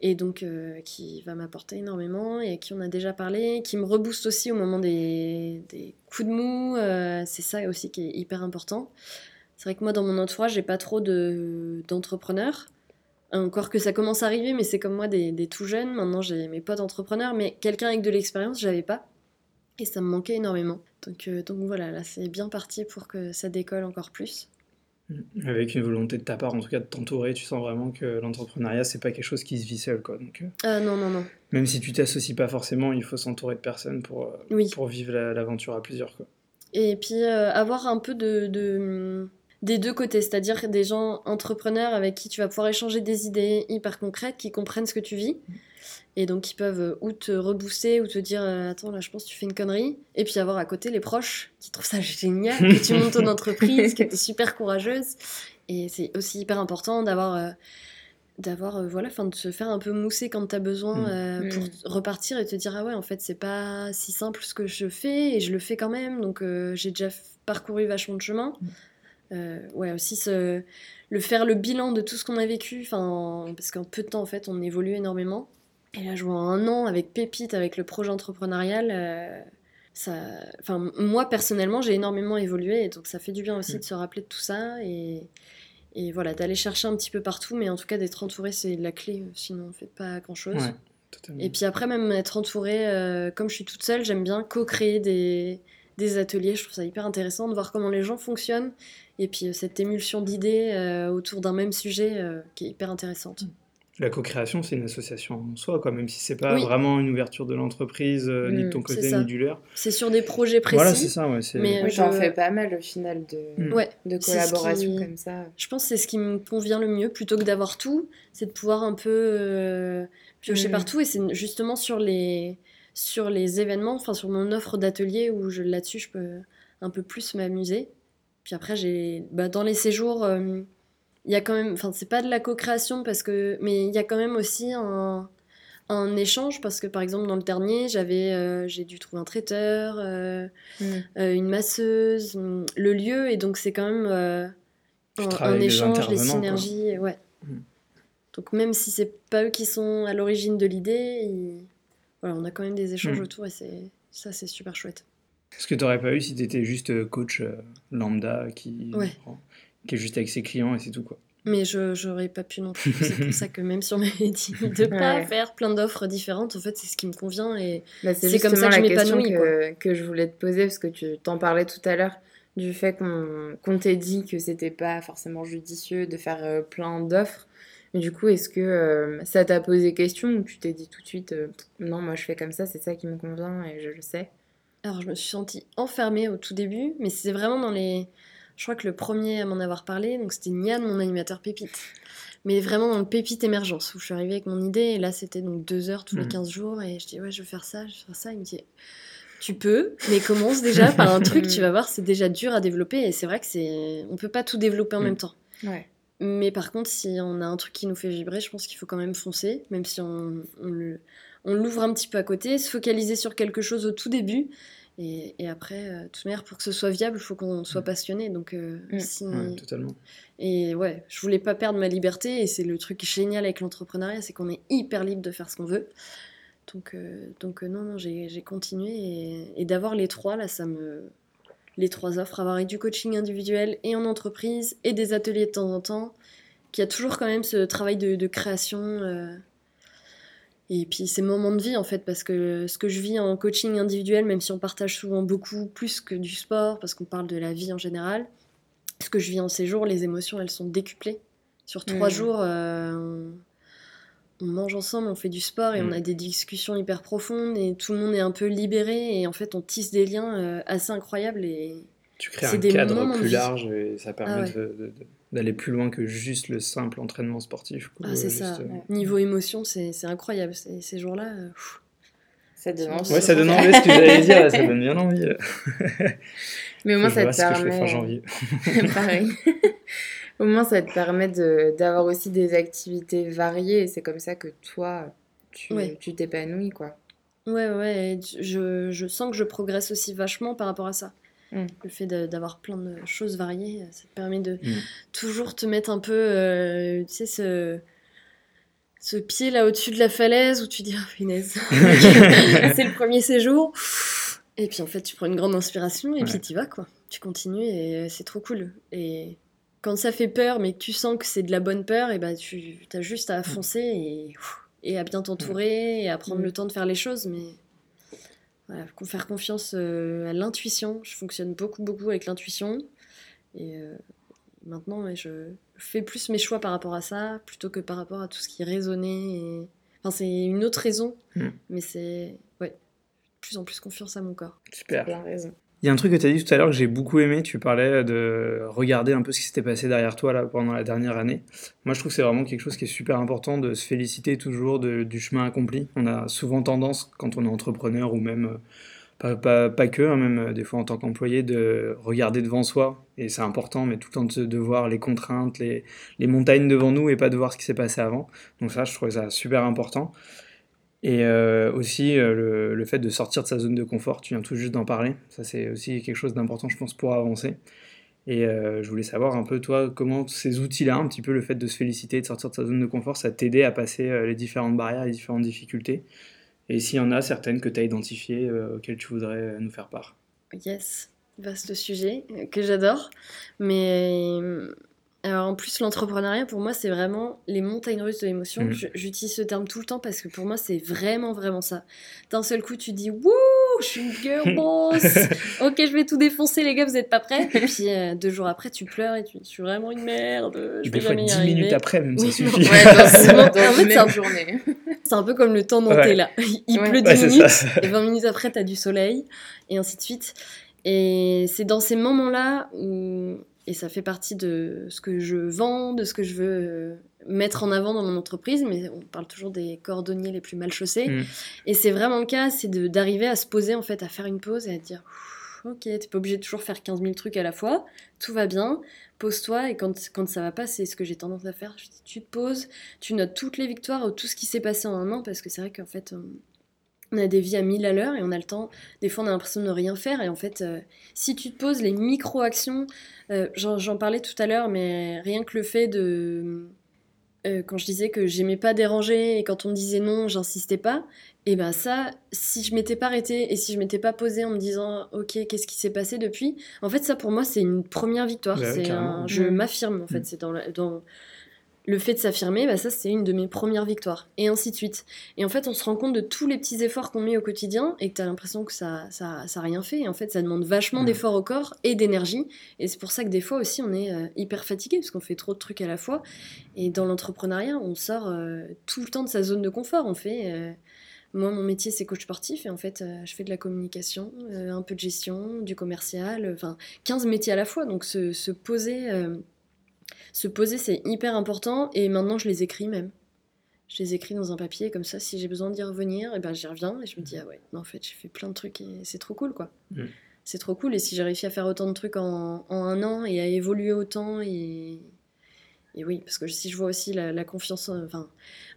et donc euh, qui va m'apporter énormément et qui on a déjà parlé, qui me rebooste aussi au moment des, des coups de mou. c'est ça aussi qui est hyper important. C'est vrai que moi, dans mon entourage, j'ai pas trop de- d'entrepreneurs. Encore que ça commence à arriver, mais c'est comme moi des, des tout jeunes. Maintenant, j'ai mes potes entrepreneurs, mais quelqu'un avec de l'expérience, j'avais pas. Et ça me manquait énormément. Donc, euh, donc voilà, là, c'est bien parti pour que ça décolle encore plus. Avec une volonté de ta part, en tout cas, de t'entourer, tu sens vraiment que l'entrepreneuriat, c'est pas quelque chose qui se vit seul, quoi. Donc, euh, Ah non, non, non. même si tu t'associes pas forcément, il faut s'entourer de personnes pour, euh, Oui. pour vivre la- l'aventure à plusieurs, quoi. Et puis euh, avoir un peu de, de- des deux côtés, c'est-à-dire des gens entrepreneurs avec qui tu vas pouvoir échanger des idées hyper concrètes, qui comprennent ce que tu vis, et donc qui peuvent euh, ou te rebooster ou te dire euh, attends là je pense que tu fais une connerie, et puis avoir à côté les proches qui trouvent ça génial, que tu montes ton [LAUGHS] entreprise, que tu es super courageuse, et c'est aussi hyper important d'avoir... euh, d'avoir euh, voilà enfin de se faire un peu mousser quand tu as besoin Mm. pour Mm. repartir et te dire ah ouais en fait c'est pas si simple ce que je fais et je le fais quand même. Donc euh, j'ai déjà parcouru vachement de chemin. Euh, ouais aussi ce- le faire le bilan de tout ce qu'on a vécu enfin parce qu'en peu de temps en fait on évolue énormément et là je vois un an avec Pépite avec le projet entrepreneurial euh, ça enfin moi personnellement j'ai énormément évolué et donc ça fait du bien aussi Mm. de se rappeler de tout ça et et voilà, d'aller chercher un petit peu partout, mais en tout cas d'être entouré, c'est la clé, euh, sinon on fait pas grand chose. Ouais. Et puis après, même être entouré, euh, comme je suis toute seule, j'aime bien co-créer des, des ateliers, je trouve ça hyper intéressant de voir comment les gens fonctionnent, et puis euh, cette émulsion d'idées euh, autour d'un même sujet euh, qui est hyper intéressante. La co-création, c'est une association en soi, quoi, même si c'est pas Oui. vraiment une ouverture de l'entreprise, euh, ni de Mm, ton c'est côté, ni du leur. C'est sur des projets précis. Voilà, c'est ça, ouais. c'est- mais- Oui, je- j'en fais pas mal au final de, Mm. Ouais, de collaborations qui- comme ça. Je pense que c'est ce qui me convient le mieux, plutôt que d'avoir tout, c'est de pouvoir un peu euh, piocher Mhm. partout. Et c'est justement sur les, sur les événements, enfin sur mon offre d'atelier où je- là-dessus je peux un peu plus m'amuser. Puis après, j'ai bah, dans les séjours, euh, il y a quand même, enfin c'est pas de la co-création parce que, mais il y a quand même aussi un, un échange parce que par exemple dans le dernier, j'avais, euh, j'ai dû trouver un traiteur. euh, Mm. euh, une masseuse, le lieu, et donc c'est quand même Tu un, échange, des quoi. synergies, ouais. Mm. Donc même si c'est pas eux qui sont à l'origine de l'idée, ils- voilà, on a quand même des échanges Mm. autour et c'est ça c'est super chouette. Ce que t'aurais pas eu si t'étais juste euh, coach lambda qui, Ouais. Qui est juste avec ses clients et c'est tout, quoi. Mais je j'aurais pas pu non plus. C'est pour ça que même si on m'avait dit de [LAUGHS] pas Ouais. faire plein d'offres différentes, en fait c'est ce qui me convient et Bah, C'est c'est comme ça que je la question m'épanouis, que, que je voulais te poser, parce que tu t'en parlais tout à l'heure, du fait qu'on qu'on t'ait dit que c'était pas forcément judicieux de faire euh, plein d'offres. Mais du coup, est-ce que euh, ça t'a posé question ou tu t'es dit tout de suite, euh, non, moi je fais comme ça, c'est ça qui me convient et je le sais? Alors, je me suis sentie enfermée au tout début, mais c'est vraiment dans les. Je crois que le premier à m'en avoir parlé, donc c'était Nian, mon animateur pépite. Mais vraiment dans le pépite émergence, où je suis arrivée avec mon idée, et là c'était donc deux heures tous les Mhm. 15 jours, et je dis ouais, je vais faire ça, je vais faire ça. Il me dit tu peux, mais commence déjà [LAUGHS] par un truc, tu vas voir, c'est déjà dur à développer, et c'est vrai que c'est. On peut pas tout développer en Mhm. même temps. Ouais. Mais par contre, si on a un truc qui nous fait vibrer, je pense qu'il faut quand même foncer, même si on, on l'ouvre un petit peu à côté, se focaliser sur quelque chose au tout début. Et, et après, euh, de toute manière, pour que ce soit viable, il faut qu'on soit passionné. Donc, euh, Mm. si- Ouais, totalement. Et ouais, je voulais pas perdre ma liberté. Et c'est le truc génial avec l'entrepreneuriat, c'est qu'on est hyper libre de faire ce qu'on veut. Donc, euh, donc euh, non, non, j'ai continué. Et, et d'avoir les trois, là, ça me. Les trois offres, avoir et du coaching individuel et en entreprise et des ateliers de temps en temps, qu'il y a toujours quand même ce travail de, de création. Et puis ces moments de vie en fait, parce que ce que je vis en coaching individuel, même si on partage souvent beaucoup plus que du sport, parce qu'on parle de la vie en général, ce que je vis en séjour, les émotions elles sont décuplées. Sur trois Mhm. jours, euh, on, on mange ensemble, on fait du sport et on a des discussions hyper profondes et tout le monde est un peu libéré et en fait on tisse des liens euh, assez incroyables et, Tu crées un des cadre plus large et ça permet Ah ouais. de- de- de- d'aller plus loin que juste le simple entraînement sportif. quoi. Ah, c'est Juste, ça. euh, ouais. Niveau émotion, c'est c'est incroyable. Ces, ces jours-là, euh, pff, Ça donne envie. Ouais, ça donne envie, ce que j'allais dire, là, ça donne bien envie. [LAUGHS] Mais au moins, ça te je vois ce que je fais permet. fin janvier. [LAUGHS] Pareil. [LAUGHS] Au moins, ça te permet de- d'avoir aussi des activités variées. et C'est comme ça que toi, tu Ouais. tu t'épanouis, quoi. Ouais, ouais, je, je sens que je progresse aussi vachement par rapport à ça. Mm. Le fait d'avoir plein de choses variées, ça te permet de Mm. toujours te mettre un peu, euh, tu sais, ce, ce pied là au-dessus de la falaise où tu dis, oh punaise, [LAUGHS] c'est le premier séjour. Et puis en fait, tu prends une grande inspiration et Ouais. puis tu vas quoi. Tu continues et c'est trop cool. Et quand ça fait peur, mais que tu sens que c'est de la bonne peur, et ben tu as juste à foncer et, et à bien t'entourer et à prendre Mm. le temps de faire les choses. Mais voilà, faut faire confiance euh, à l'intuition. Je fonctionne beaucoup, beaucoup avec l'intuition. Et euh, maintenant, je fais plus mes choix par rapport à ça plutôt que par rapport à tout ce qui est raisonné. Et... Enfin, c'est une autre raison, Mm. mais c'est ouais, de plus en plus confiance à mon corps. Super. Bien raison. Il y a un truc que tu as dit tout à l'heure que j'ai beaucoup aimé, tu parlais de regarder un peu ce qui s'était passé derrière toi là, pendant la dernière année. Moi je trouve que c'est vraiment quelque chose qui est super important de se féliciter toujours du chemin accompli. On a souvent tendance, quand on est entrepreneur ou même, euh, pas, pas, que, hein, même euh, des fois en tant qu'employé, de regarder devant soi. Et c'est important, mais tout le temps de, de voir les contraintes, les, les montagnes devant nous et pas de voir ce qui s'est passé avant. Donc ça, je trouve ça super important. Et euh, aussi euh, le, le fait de sortir de sa zone de confort, tu viens tout juste d'en parler. Ça, c'est aussi quelque chose d'important, je pense, pour avancer. Et euh, je voulais savoir un peu, toi, comment ces outils-là, un petit peu le fait de se féliciter, de sortir de sa zone de confort, ça t'aidait à passer les différentes barrières, les différentes difficultés? Et s'il y en a certaines que tu as identifiées, auxquelles tu voudrais nous faire part? Yes, vaste sujet que j'adore. Mais alors en plus, l'entrepreneuriat, pour moi, c'est vraiment les montagnes russes de l'émotion. Je- J'utilise ce terme tout le temps parce que pour moi, c'est vraiment, vraiment ça. D'un seul coup, tu dis Wouh, je suis une girl [LAUGHS] boss [LAUGHS] Ok, je vais tout défoncer, les gars, vous êtes pas prêts Et puis euh, deux jours après, tu pleures et tu dis Je suis vraiment une merde, je Des vais fois, jamais y 10 arriver. minutes après, même, Oui, ça suffit. [LAUGHS] Ouais, dans, En fait, c'est un- journée. C'est un peu comme le temps dont Ouais. t'es là. Il Ouais. pleut 10 Ouais, c'est minutes, ça. et 20 minutes après, t'as du soleil, et ainsi de suite. Et c'est dans ces moments-là où. Et ça fait partie de ce que je vends, de ce que je veux euh, mettre en avant dans mon entreprise, mais on parle toujours des cordonniers les plus mal chaussés. Mm. Et c'est vraiment le cas, c'est d'arriver à se poser, en fait, à faire une pause et à dire Ok, t'es pas obligé de toujours faire 15 000 trucs à la fois, tout va bien, pose-toi, et quand, quand ça va pas, c'est ce que j'ai tendance à faire. Je dis, tu te poses, tu notes toutes les victoires ou tout ce qui s'est passé en un an, parce que c'est vrai qu'en fait, on- on a des vies à 1000 à l'heure et on a le temps, des fois on a l'impression de ne rien faire, et en fait, euh, si tu te poses les micro-actions, euh, j'en parlais tout à l'heure, mais rien que le fait de. euh, quand je disais que j'aimais pas déranger et quand on me disait non, j'insistais pas, et ben ça, si je m'étais pas arrêtée et si je m'étais pas posée en me disant ok, qu'est-ce qui s'est passé depuis, en fait, ça pour moi c'est une première victoire. Ouais, c'est un- je Mm. m'affirme en fait, Mm. c'est dans, la- dans le fait de s'affirmer, bah ça c'est une de mes premières victoires et ainsi de suite. Et en fait, on se rend compte de tous les petits efforts qu'on met au quotidien et que tu as l'impression que ça, ça, ça a rien fait. Et en fait, ça demande vachement Mm. d'efforts au corps et d'énergie. Et c'est pour ça que des fois aussi, on est euh, hyper fatigué parce qu'on fait trop de trucs à la fois. Et dans l'entrepreneuriat, on sort euh, tout le temps de sa zone de confort. On fait. euh, moi, mon métier, c'est coach sportif et en fait, je fais de la communication, un peu de gestion, du commercial, enfin, 15 métiers à la fois. Donc, se, se poser, se poser, c'est hyper important et maintenant, je les écris même. Je les écris dans un papier, comme ça, si j'ai besoin d'y revenir, et ben j'y reviens et je me dis, ah ouais, non, en fait, j'ai fait plein de trucs et c'est trop cool, quoi. Mm. C'est trop cool. Et si j'ai réussi à faire autant de trucs en, en un an et à évoluer autant, et, et oui, parce que si je vois aussi la, la confiance, euh, enfin,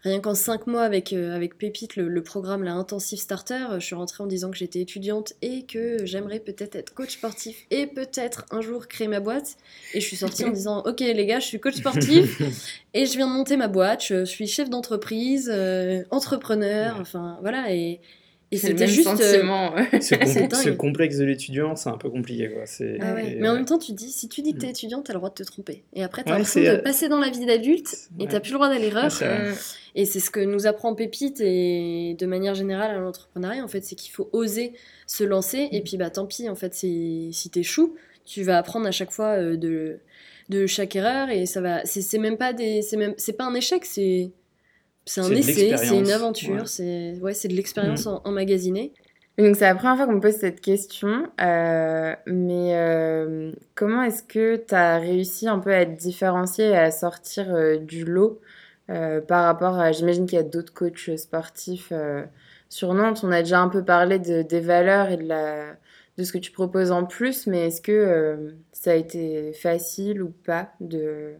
rien qu'en cinq mois avec, euh, avec Pépite, le, le programme, la Intensive Starter, euh, je suis rentrée en disant que j'étais étudiante et que j'aimerais peut-être être coach sportif et peut-être un jour créer ma boîte. Et je suis sortie en [LAUGHS] disant, ok les gars, je suis coach sportif. [LAUGHS] Et je viens de monter ma boîte, je suis chef d'entreprise, euh, entrepreneur, enfin voilà, et, et c'était juste... euh, sentiment. [LAUGHS] ce, com- complexe de l'étudiant, c'est un peu compliqué. Quoi. C'est- ah ouais. Mais en euh, même temps, tu dis, si tu dis que t'es Mm. étudiante, t'as le droit de te tromper. Et après, t'as Ouais, l'impression de euh, passer dans la vie d'adulte et t'as plus le droit à l'erreur. Mm. Et c'est ce que nous apprend Pépite et de manière générale à l'entrepreneuriat, en fait, c'est qu'il faut oser se lancer. Et puis, bah, tant pis, en fait, si t'échoues, tu vas apprendre à chaque fois euh, de, de chaque erreur et ça va. C'est c'est même pas des, c'est même, c'est pas un échec, c'est, c'est un essai, c'est une aventure, ouais. c'est, ouais, c'est de l'expérience en- emmagasinée. Donc c'est la première fois qu'on me pose cette question, euh, mais euh, comment est-ce que tu as réussi un peu à être différencié et à sortir euh, du lot euh, par rapport à, j'imagine qu'il y a d'autres coachs sportifs euh, sur Nantes, on a déjà un peu parlé de, des valeurs et de, la, de ce que tu proposes en plus, mais est-ce que euh, ça a été facile ou pas de,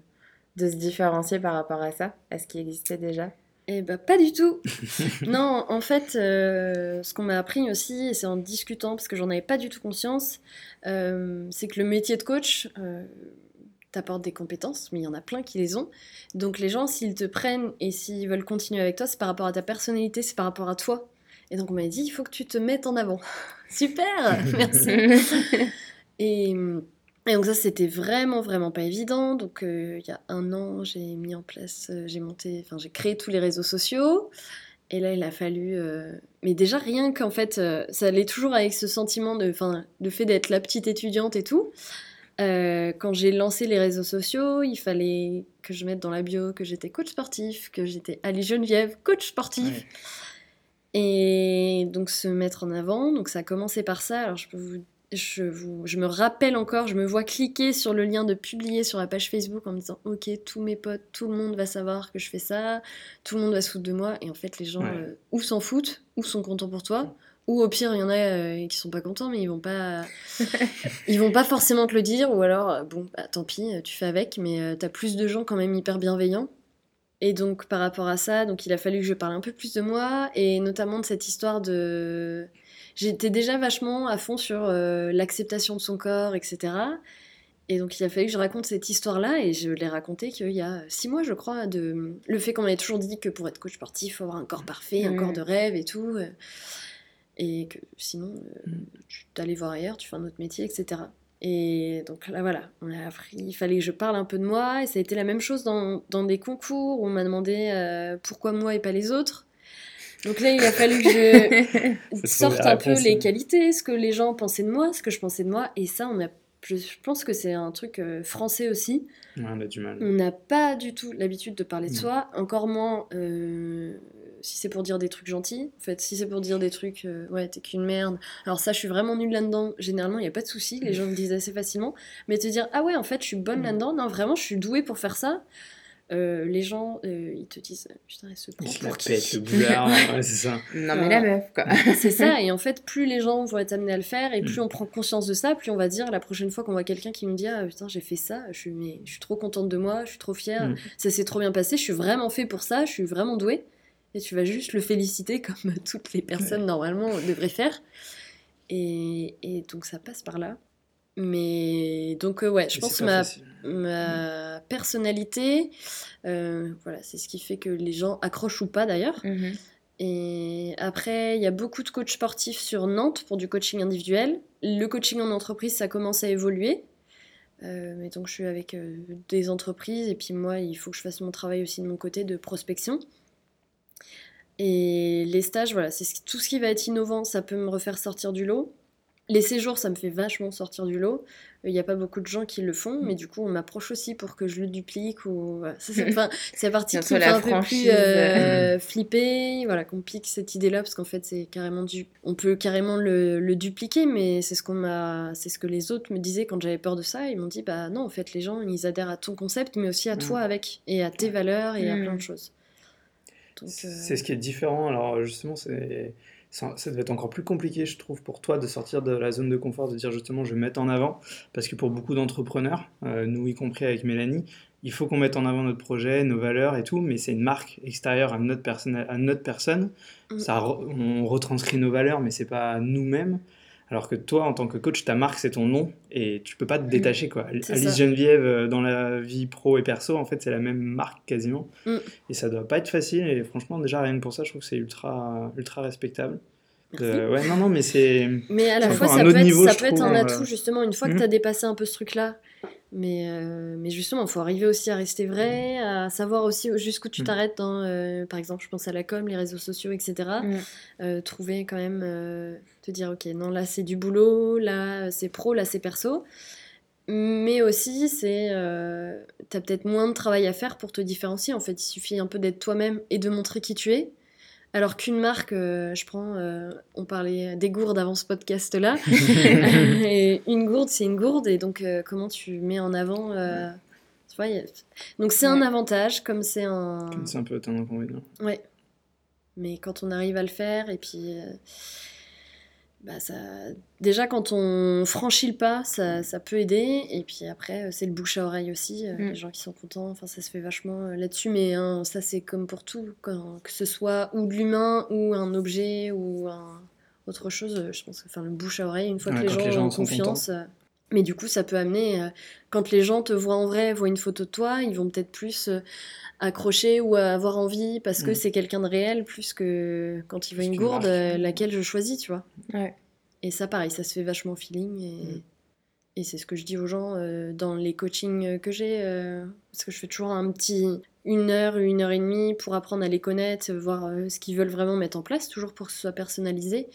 de se différencier par rapport à ça, à ce qui existait déjà? Eh ben, pas du tout. [LAUGHS] Non, en fait, euh, ce qu'on m'a appris aussi, et c'est en discutant, parce que j'en avais pas du tout conscience, euh, c'est que le métier de coach euh, t'apporte des compétences, mais il y en a plein qui les ont. Donc les gens, s'ils te prennent et s'ils veulent continuer avec toi, c'est par rapport à ta personnalité, c'est par rapport à toi. Et donc on m'a dit, il faut que tu te mettes en avant. [LAUGHS] Super, merci. [LAUGHS] Et, et donc ça, c'était vraiment, vraiment pas évident. Donc euh, il y a un an, j'ai mis en place, euh, j'ai monté, enfin j'ai créé tous les réseaux sociaux. Et là, il a fallu... euh, Mais déjà, rien qu'en fait, ça allait toujours avec ce sentiment de... Enfin, le fait d'être la petite étudiante et tout. Quand j'ai lancé les réseaux sociaux, il fallait que je mette dans la bio que j'étais coach sportif, que j'étais Ali Geneviève, coach sportif. Ouais. Et donc se mettre en avant, donc ça a commencé par ça. Alors je peux vous, je vous, je me rappelle encore, je me vois cliquer sur le lien de publier sur la page Facebook en me disant ok tous mes potes, tout le monde va savoir que je fais ça, tout le monde va se foutre de moi. Et en fait les gens Ouais. euh, ou s'en foutent, ou sont contents pour toi, ou au pire il y en a euh, qui sont pas contents mais ils vont pas, [LAUGHS] ils vont pas forcément te le dire, ou alors euh, bon bah, tant pis, euh, tu fais avec, mais euh, t'as plus de gens quand même hyper bienveillants. Et donc par rapport à ça, donc il a fallu que je parle un peu plus de moi et notamment de cette histoire de j'étais déjà vachement à fond sur euh, l'acceptation de son corps, etc. Et donc il a fallu que je raconte cette histoire-là et je l'ai racontée qu'il y a six mois, je crois, de le fait qu'on m'avait toujours dit que pour être coach sportif, il faut avoir un corps parfait, un Mm. corps de rêve et tout, euh, et que sinon euh, Mm. tu t'allais voir ailleurs, tu fais un autre métier, etc. Et donc là, voilà, on a appris, il fallait que je parle un peu de moi, et ça a été la même chose dans, dans des concours où on m'a demandé euh, pourquoi moi et pas les autres. Donc là, il a fallu que je [LAUGHS] sorte un peu les hein. qualités, ce que les gens pensaient de moi, ce que je pensais de moi, et ça, on a, je pense que c'est un truc euh, français aussi. Ouais, on a du mal. On n'a pas du tout l'habitude de parler de Mm. soi, encore moins euh, si c'est pour dire des trucs gentils. En fait, si c'est pour dire des trucs, euh, ouais, t'es qu'une merde. Alors ça, je suis vraiment nulle là-dedans. Généralement, il n'y a pas de souci, les gens me disent assez facilement. Mais te dire, ah ouais, en fait, je suis bonne Mm. là-dedans, non, vraiment, je suis douée pour faire ça. Euh, les gens, euh, ils te disent, putain, elle se prend pour qui pète, le boulard, ouais, c'est ça. Non, mais la meuf, quoi. [LAUGHS] c'est ça, [LAUGHS] et en fait, plus les gens vont être amenés à le faire, et plus Mm. on prend conscience de ça, plus on va dire la prochaine fois qu'on voit quelqu'un qui me dit Ah putain, j'ai fait ça, je suis, mais, je suis trop contente de moi, je suis trop fière, Mm. ça s'est trop bien passé, je suis vraiment fait pour ça, je suis vraiment douée. Et tu vas juste le féliciter [LAUGHS] comme toutes les personnes normalement devraient faire. Et, et donc ça passe par là. Mais donc, euh, ouais, je pense que ma, ma personnalité, euh, voilà, c'est ce qui fait que les gens accrochent ou pas d'ailleurs. Mhm. Et après, il y a beaucoup de coachs sportifs sur Nantes pour du coaching individuel. Le coaching en entreprise, ça commence à évoluer. Euh, mais donc, je suis avec des entreprises et puis moi, il faut que je fasse mon travail aussi de mon côté de prospection. Et les stages, voilà, c'est tout ce qui va être innovant, ça peut me refaire sortir du lot. Les séjours, ça me fait vachement sortir du lot. Il n'y a pas beaucoup de gens qui le font, mais du coup, on m'approche aussi pour que je le duplique. Ou... voilà. C'est [LAUGHS] enfin, c'est la partie qui me fait un peu plus euh, flipper, voilà, qu'on pique cette idée-là, parce qu'en fait, c'est carrément du... On peut carrément le, le dupliquer, mais c'est ce qu'on m'a... c'est ce que les autres me disaient quand j'avais peur de ça. Ils m'ont dit, bah non, en fait, les gens, ils adhèrent à ton concept, mais aussi à toi avec, et à tes valeurs, et à Mm. plein de choses. Euh, C'est ce qui est différent. Alors justement, c'est ça, ça devait être encore plus compliqué, je trouve, pour toi de sortir de la zone de confort, de dire justement je vais mettre en avant, parce que pour beaucoup d'entrepreneurs, euh, nous y compris avec Mélanie, il faut qu'on mette en avant notre projet, nos valeurs et tout, mais c'est une marque extérieure à notre personne, à notre personne. Mm. Ça, on retranscrit nos valeurs, mais c'est pas nous-mêmes. Alors que toi, en tant que coach, ta marque, c'est ton nom et tu peux pas te détacher, quoi. Alice ça. Geneviève, euh, dans la vie pro et perso, en fait, c'est la même marque quasiment. Mm. Et ça doit pas être facile. Et franchement, déjà, rien que pour ça, je trouve que c'est ultra, ultra respectable. De-. Ouais, non, non, mais c'est. Mais à la fois, ça un peut, autre être, niveau, ça je peut être trouve, un euh. atout, justement, une fois que Mhm. tu as dépassé un peu ce truc-là. Mais, euh, mais justement, il faut arriver aussi à rester vrai, à savoir aussi jusqu'où tu Mhm. t'arrêtes dans, euh, par exemple, je pense à la com, les réseaux sociaux, etc. Mm. Euh, trouver quand même, euh, te dire, ok, non, là c'est du boulot, là c'est pro, là c'est perso. Mais aussi, c'est, euh, t'as peut-être moins de travail à faire pour te différencier. En fait, il suffit un peu d'être toi-même et de montrer qui tu es. Alors qu'une marque, euh, je prends, euh, on parlait des gourdes avant ce podcast-là, [LAUGHS] et une gourde, c'est une gourde, et donc euh, comment tu mets en avant, tu vois, a- donc c'est un avantage, comme c'est un, C'est un peu un inconvénient. ouais, mais quand on arrive à le faire, et puis, bah ça, déjà quand on franchit le pas, ça, ça peut aider, et puis après euh, c'est le bouche à oreille aussi, euh, Mm. les gens qui sont contents, enfin ça se fait vachement euh, là-dessus, mais hein, ça c'est comme pour tout, quand- que ce soit ou de l'humain ou un objet ou un, autre chose, je pense que enfin le bouche à oreille, une fois Ouais, que les gens, les gens ont confiance. Mais du coup, ça peut amener, euh, quand les gens te voient en vrai, voient une photo de toi, ils vont peut-être plus euh, accrocher ou avoir envie parce que Mm. c'est quelqu'un de réel, plus que quand ils voient une gourde, euh, laquelle je choisis, tu vois. Ouais. Et ça, pareil, ça se fait vachement au feeling. Et, Mm. et c'est ce que je dis aux gens euh, dans les coachings que j'ai. euh, parce que je fais toujours un petit une heure, une heure et demie pour apprendre à les connaître, voir euh, ce qu'ils veulent vraiment mettre en place, toujours pour que ce soit personnalisé.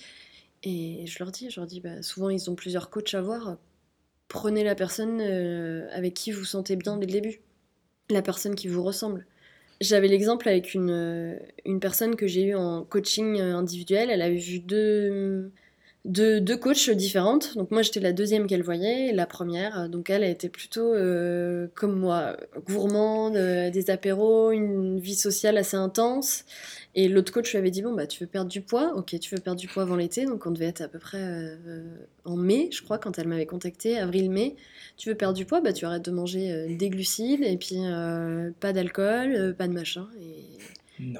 Et je leur dis, je leur dis bah, souvent ils ont plusieurs coachs à voir. Prenez la personne euh, avec qui vous sentez bien dès le début. La personne qui vous ressemble. J'avais l'exemple avec une, euh, une personne que j'ai eue en coaching euh, individuel. Elle avait vu deux, deux, deux coachs différentes. Donc moi j'étais la deuxième qu'elle voyait, la première. Donc elle, était plutôt comme moi, gourmande, des apéros, une vie sociale assez intense. Et l'autre coach lui avait dit bon bah tu veux perdre du poids, ok tu veux perdre du poids avant l'été, donc on devait être à peu près euh, en mai, je crois, quand elle m'avait contacté, avril-mai. Tu veux perdre du poids, bah tu arrêtes de manger euh, des glucides et puis euh, pas d'alcool, pas de machin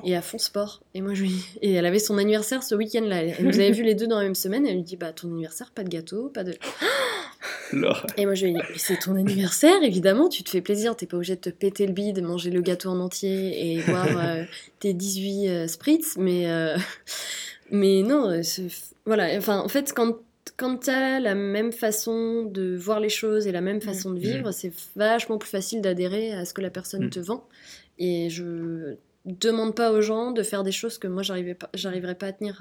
et à fond sport. Et moi, je lui... [LAUGHS] Et elle avait son anniversaire ce week-end-là. Elle nous avait vu les deux dans la même semaine. Elle lui dit Bah, ton anniversaire, pas de gâteau, pas de. [GASPS] [LAUGHS] Et moi, je lui ai dit Mais c'est ton anniversaire, évidemment, tu te fais plaisir. T'es pas obligé de te péter le bide, manger le gâteau en entier et [LAUGHS] boire euh, tes 18 euh, spritz. Mais, euh, mais non, euh, voilà. Enfin, en fait, quand. Quand t'as la même façon de voir les choses et la même façon de vivre, c'est vachement plus facile d'adhérer à ce que la personne Mm. te vend. Et je demande pas aux gens de faire des choses que moi j'arriverais pas à tenir.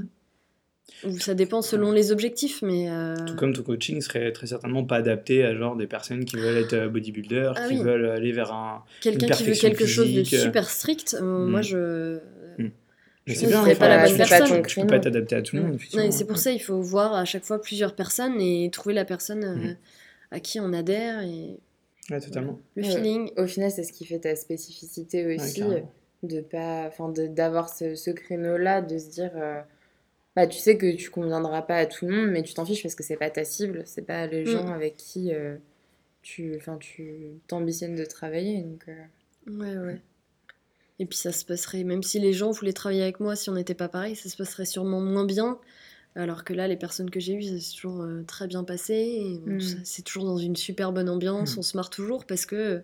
Ou ça dépend selon les objectifs, mais euh, Tout comme ton coaching serait très certainement pas adapté à genre des personnes qui veulent être euh, bodybuilder, Ah qui oui. veulent aller vers un. quelqu'un qui veut quelque chose de super strict, euh, Mm. moi je. Mais Je c'est bien, pas la bonne personne. tu- ton Tu peux pas t'adapter à tout le monde, effectivement. et c'est pour ça il faut voir à chaque fois plusieurs personnes et trouver la personne euh, Mm. à qui on adhère et Ouais, totalement. le Ouais. feeling. Au final, c'est ce qui fait ta spécificité aussi, carrément. de pas, enfin, de- d'avoir ce, ce créneau-là, de se dire, euh, bah, tu sais que tu conviendras pas à tout le monde, mais tu t'en fiches parce que c'est pas ta cible, c'est pas les Mm. gens avec qui euh, tu, enfin, tu t'ambitionnes de travailler, donc. euh, Ouais, ouais. Et puis ça se passerait, même si les gens voulaient travailler avec moi, si on n'était pas pareil, ça se passerait sûrement moins bien. Alors que là, les personnes que j'ai eues, ça s'est toujours euh, très bien passé. Mm. C'est toujours dans une super bonne ambiance, Mm. on se marre toujours parce que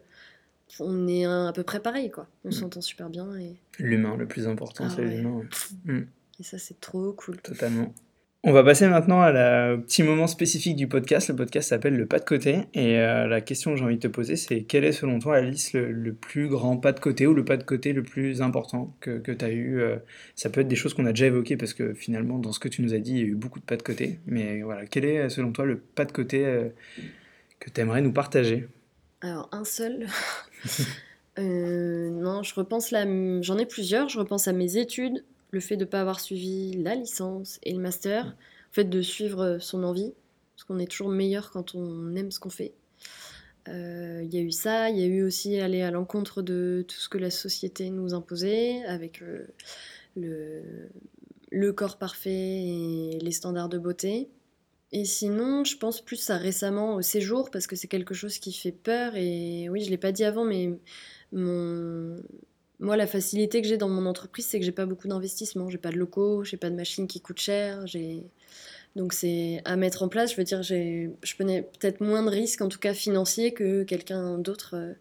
on est un- à peu près pareil, quoi. On s'entend super bien et, L'humain, le plus important, Ah c'est ouais. l'humain. ouais. Et ça, c'est trop cool. Totalement. On va passer maintenant à la- au petit moment spécifique du podcast. Le podcast s'appelle le pas de côté. Et euh, la question que j'ai envie de te poser, c'est quel est selon toi, Alice, le, le plus grand pas de côté ou le pas de côté le plus important que, que tu as eu euh, Ça peut être des choses qu'on a déjà évoquées parce que finalement, dans ce que tu nous as dit, il y a eu beaucoup de pas de côté. Mais voilà, quel est selon toi le pas de côté euh, que tu aimerais nous partager? Alors, un seul. [LAUGHS] Non, je repense là, j'en ai plusieurs. Je repense à mes études, le fait de ne pas avoir suivi la licence et le master, le fait de suivre son envie, parce qu'on est toujours meilleur quand on aime ce qu'on fait. Euh, Il y a eu ça, il y a eu aussi aller à l'encontre de tout ce que la société nous imposait, avec euh, le, le corps parfait et les standards de beauté. Et sinon, je pense plus à récemment au séjour parce que c'est quelque chose qui fait peur. Et oui, je l'ai pas dit avant, mais mon... moi, la facilité que j'ai dans mon entreprise, c'est que j'ai pas beaucoup d'investissement. J'ai pas de locaux, j'ai pas de machines qui coûtent cher. Donc c'est à mettre en place. Je veux dire, je prenais peut-être moins de risques, en tout cas financiers, que quelqu'un d'autre euh,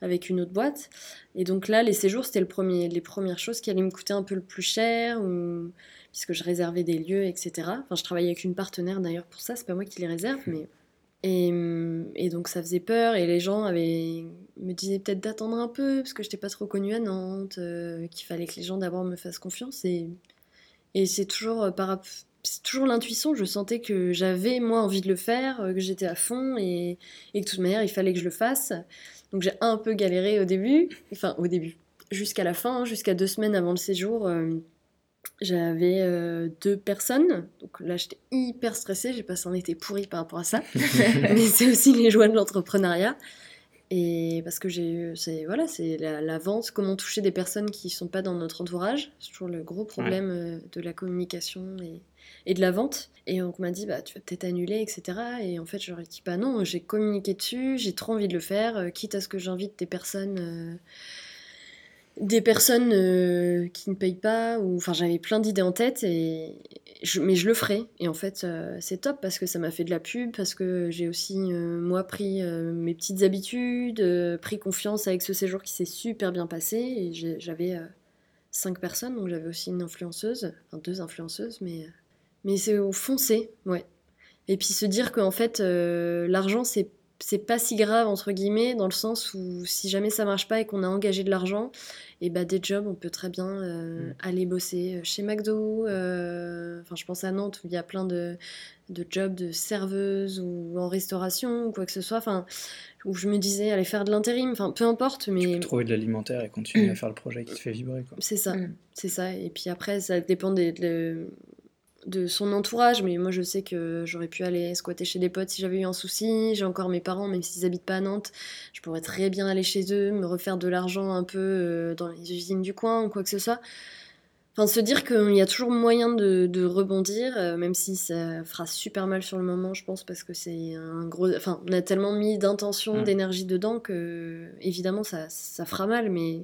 avec une autre boîte. Et donc là, les séjours, c'était le premier, les premières choses qui allaient me coûter un peu le plus cher. Puisque je réservais des lieux, etc. Enfin, je travaillais avec une partenaire d'ailleurs pour ça, c'est pas moi qui les réserve, mais. Et, et donc ça faisait peur, et les gens avaient, me disaient peut-être d'attendre un peu, parce que j'étais pas trop connue à Nantes, euh, qu'il fallait que les gens d'abord me fassent confiance, et, et c'est toujours euh, toujours l'intuition, je sentais que j'avais moi envie de le faire, euh, que j'étais à fond, et, et que de toute manière il fallait que je le fasse. Donc j'ai un peu galéré au début, enfin au début, jusqu'à la fin, hein, jusqu'à deux semaines avant le séjour. J'avais euh, deux personnes. Donc là, j'étais hyper stressée. J'ai passé un été pourri par rapport à ça. [LAUGHS] Mais c'est aussi les joies de l'entrepreneuriat. Et parce que j'ai eu, c'est voilà, c'est la, vente, comment toucher des personnes qui ne sont pas dans notre entourage. C'est toujours le gros problème euh, de la communication et, et, de la vente. Et on m'a dit, bah, tu vas peut-être annuler, etc. Et en fait, j'aurais dit, bah non, j'ai communiqué dessus, j'ai trop envie de le faire, euh, quitte à ce que j'invite des personnes des personnes euh, qui ne payent pas, ou enfin j'avais plein d'idées en tête, et mais je le ferai. Et en fait, euh, c'est top parce que ça m'a fait de la pub, parce que j'ai aussi, euh, moi, pris mes petites habitudes, pris confiance avec ce séjour qui s'est super bien passé, j'avais cinq personnes, donc j'avais aussi une influenceuse, enfin deux influenceuses, mais, mais c'est au foncé, ouais. Et puis se dire qu'en fait, l'argent, c'est c'est pas si grave entre guillemets dans le sens où si jamais ça marche pas et qu'on a engagé de l'argent et bah des jobs on peut très bien euh, mm. aller bosser euh, chez McDo euh, enfin je pense à Nantes où il y a plein de, de, jobs de serveuse ou en restauration ou quoi que ce soit enfin où je me disais aller faire de l'intérim enfin peu importe mais tu peux trouver de l'alimentaire et continuer à faire le projet qui te fait vibrer c'est ça mm. c'est ça et puis après ça dépend des, de son entourage, mais moi je sais que j'aurais pu aller squatter chez des potes si j'avais eu un souci. J'ai encore mes parents, même s'ils habitent pas à Nantes, je pourrais très bien aller chez eux, me refaire de l'argent un peu euh, dans les usines du coin ou quoi que ce soit. Enfin, se dire qu'il y a toujours moyen de, rebondir, euh, même si ça fera super mal sur le moment, je pense, parce que c'est un gros. Enfin, on a tellement mis d'intention, mm. d'énergie dedans que, évidemment, ça, ça fera mal, mais,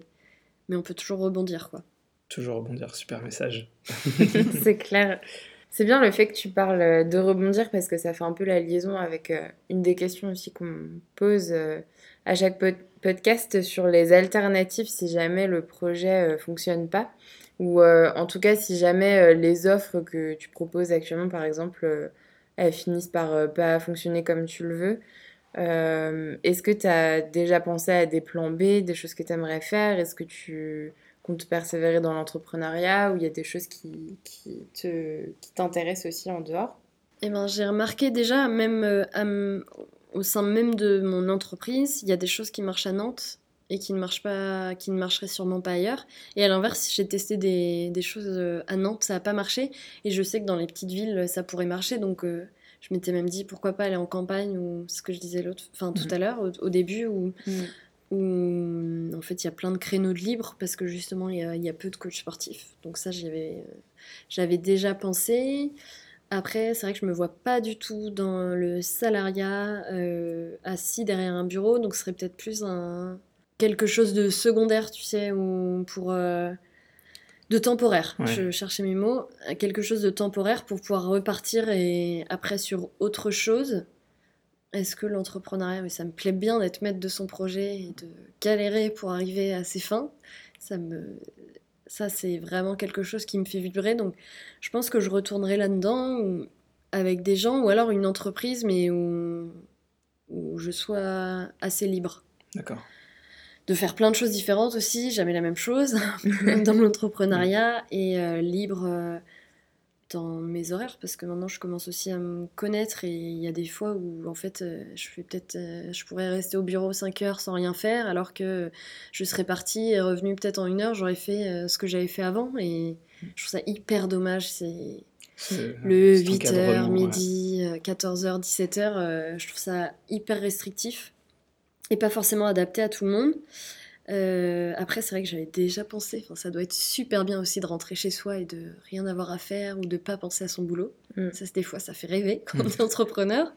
mais on peut toujours rebondir, quoi. Toujours rebondir, super message. [LAUGHS] c'est clair. C'est bien le fait que tu parles euh, de rebondir parce que ça fait un peu la liaison avec euh, une des questions aussi qu'on pose euh, à chaque podcast sur les alternatives si jamais le projet fonctionne pas ou en tout cas si jamais les offres que tu proposes actuellement par exemple elles finissent par pas fonctionner comme tu le veux. Est-ce que tu as déjà pensé à des plans B, des choses que tu aimerais faire? Est-ce que tu compte persévérer dans l'entrepreneuriat ou il y a des choses qui, qui te, qui t'intéressent aussi en dehors eh ben, J'ai remarqué déjà, même euh, au sein même de mon entreprise, il y a des choses qui marchent à Nantes et qui ne marchent pas, qui ne marcheraient sûrement pas ailleurs. Et à l'inverse, j'ai testé des, des, choses euh, à Nantes, ça n'a pas marché. Et je sais que dans les petites villes, ça pourrait marcher. Donc euh, je m'étais même dit pourquoi pas aller en campagne ou ce que je disais l'autre, enfin tout mmh. à l'heure au, début où mmh où en fait il y a plein de créneaux de libre parce que justement il y a, peu de coachs sportifs. Donc ça j'avais déjà pensé. Après c'est vrai que je me vois pas du tout dans le salariat euh, assis derrière un bureau, donc ce serait peut-être plus un quelque chose de secondaire, tu sais, ou pour euh, de temporaire. Je cherchais mes mots, quelque chose de temporaire pour pouvoir repartir et après sur autre chose est-ce que l'entrepreneuriat, ça me plaît bien d'être maître de son projet et de galérer pour arriver à ses fins. Ça me, ça c'est vraiment quelque chose qui me fait vibrer. Donc, je pense que je retournerai là-dedans avec des gens ou alors une entreprise, mais où, où je sois assez libre. D'accord. De faire plein de choses différentes aussi, jamais la même chose, [LAUGHS] dans l'entrepreneuriat et euh, libre. Euh, dans mes horaires parce que maintenant je commence aussi à me connaître et il y a des fois où en fait euh, je fais peut-être euh, je pourrais rester au bureau 5 heures sans rien faire alors que je serais partie et revenue peut-être en une heure j'aurais fait euh, ce que j'avais fait avant. Et je trouve ça hyper dommage c'est le 8h midi 14h 17h je trouve ça hyper restrictif et pas forcément adapté à tout le monde euh, après, c'est vrai que j'avais déjà pensé, enfin, ça doit être super bien aussi de rentrer chez soi et de rien avoir à faire ou de pas penser à son boulot. Mm. Ça, des fois, ça fait rêver quand on est entrepreneur.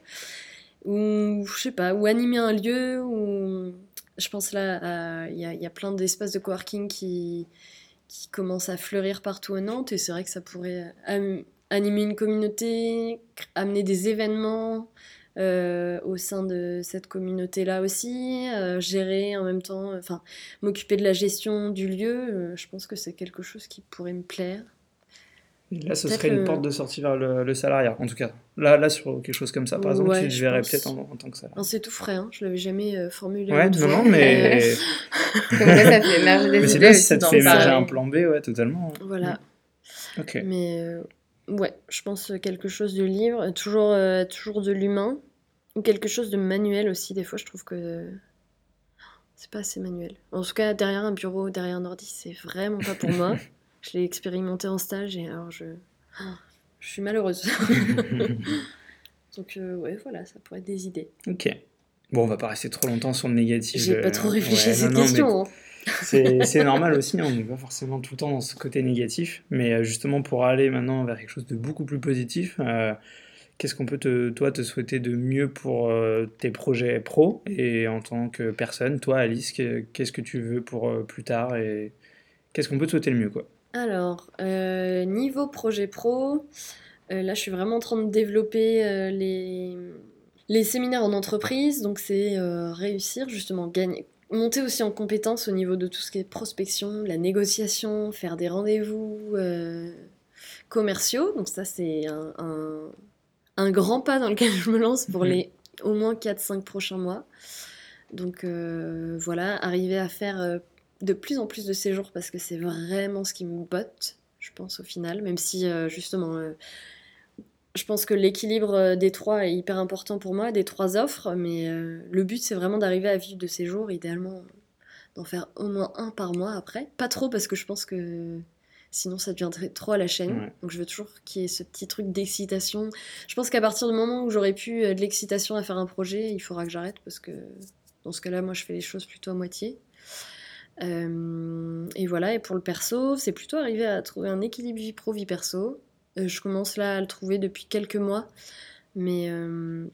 Ou, je sais pas, ou animer un lieu, ou je pense là, il y, y, a plein d'espaces de coworking qui, qui commencent à fleurir partout à Nantes et c'est vrai que ça pourrait animer une communauté, amener des événements. Euh, au sein de cette communauté-là aussi, euh, gérer en même temps, enfin, m'occuper de la gestion du lieu, euh, je pense que c'est quelque chose qui pourrait me plaire. Là, ce serait une porte de sortie vers le, salariat, en tout cas. Là, là, sur quelque chose comme ça, par exemple, tu verrais peut-être en, tant que salarié. C'est tout frais, hein. je l'avais jamais formulé. Ouais, non, non, mais. [LAUGHS] ça fait émerger des mais c'est bien si ça te fait émerger un plan B, ouais, totalement. Voilà. Ok. Mais ouais, je pense quelque chose de libre, toujours, toujours de l'humain. Ou quelque chose de manuel aussi, des fois je trouve que c'est pas assez manuel. En tout cas, derrière un bureau, derrière un ordi, c'est vraiment pas pour moi. [LAUGHS] je l'ai expérimenté en stage et alors je, je suis malheureuse. [LAUGHS] Donc euh, ouais, voilà, ça pourrait être des idées. Ok. Bon, on va pas rester trop longtemps sur le négatif. J'ai pas trop euh, réfléchi ouais, à cette non, question. hein. C'est [LAUGHS] c'est normal aussi, hein, on n'est pas forcément tout le temps dans ce côté négatif, mais euh, justement pour aller maintenant vers quelque chose de beaucoup plus positif, euh, qu'est-ce qu'on peut te, toi te souhaiter de mieux pour euh, tes projets pro? Et en tant que personne, toi Alice, que- qu'est-ce que tu veux pour euh, plus tard et qu'est-ce qu'on peut te souhaiter le mieux quoi? Alors, euh, niveau projet pro, là je suis vraiment en train de développer les, les séminaires en entreprise. Donc c'est réussir justement, gagner, monter aussi en compétence au niveau de tout ce qui est prospection, la négociation, faire des rendez-vous commerciaux. Donc ça c'est un- un grand pas dans lequel [LAUGHS] je me lance pour Mhm. les au moins 4-5 prochains mois. Donc euh, voilà, arriver à faire euh, de plus en plus de séjours parce que c'est vraiment ce qui me botte, je pense au final, même si euh, justement, euh, je pense que l'équilibre des trois est hyper important pour moi, des trois offres, mais le but c'est vraiment d'arriver à vivre de ces jours, idéalement d'en faire au moins un par mois après. Pas trop parce que je pense que sinon ça deviendrait trop à la chaîne. Ouais. Donc je veux toujours qu'il y ait ce petit truc d'excitation. Je pense qu'à partir du moment où j'aurai pu euh, de l'excitation à faire un projet, il faudra que j'arrête parce que dans ce cas-là, moi je fais les choses plutôt à moitié. Euh, et voilà, et pour le perso, c'est plutôt arriver à trouver un équilibre vie pro, vie perso. Euh, je commence là à le trouver depuis quelques mois, mais euh,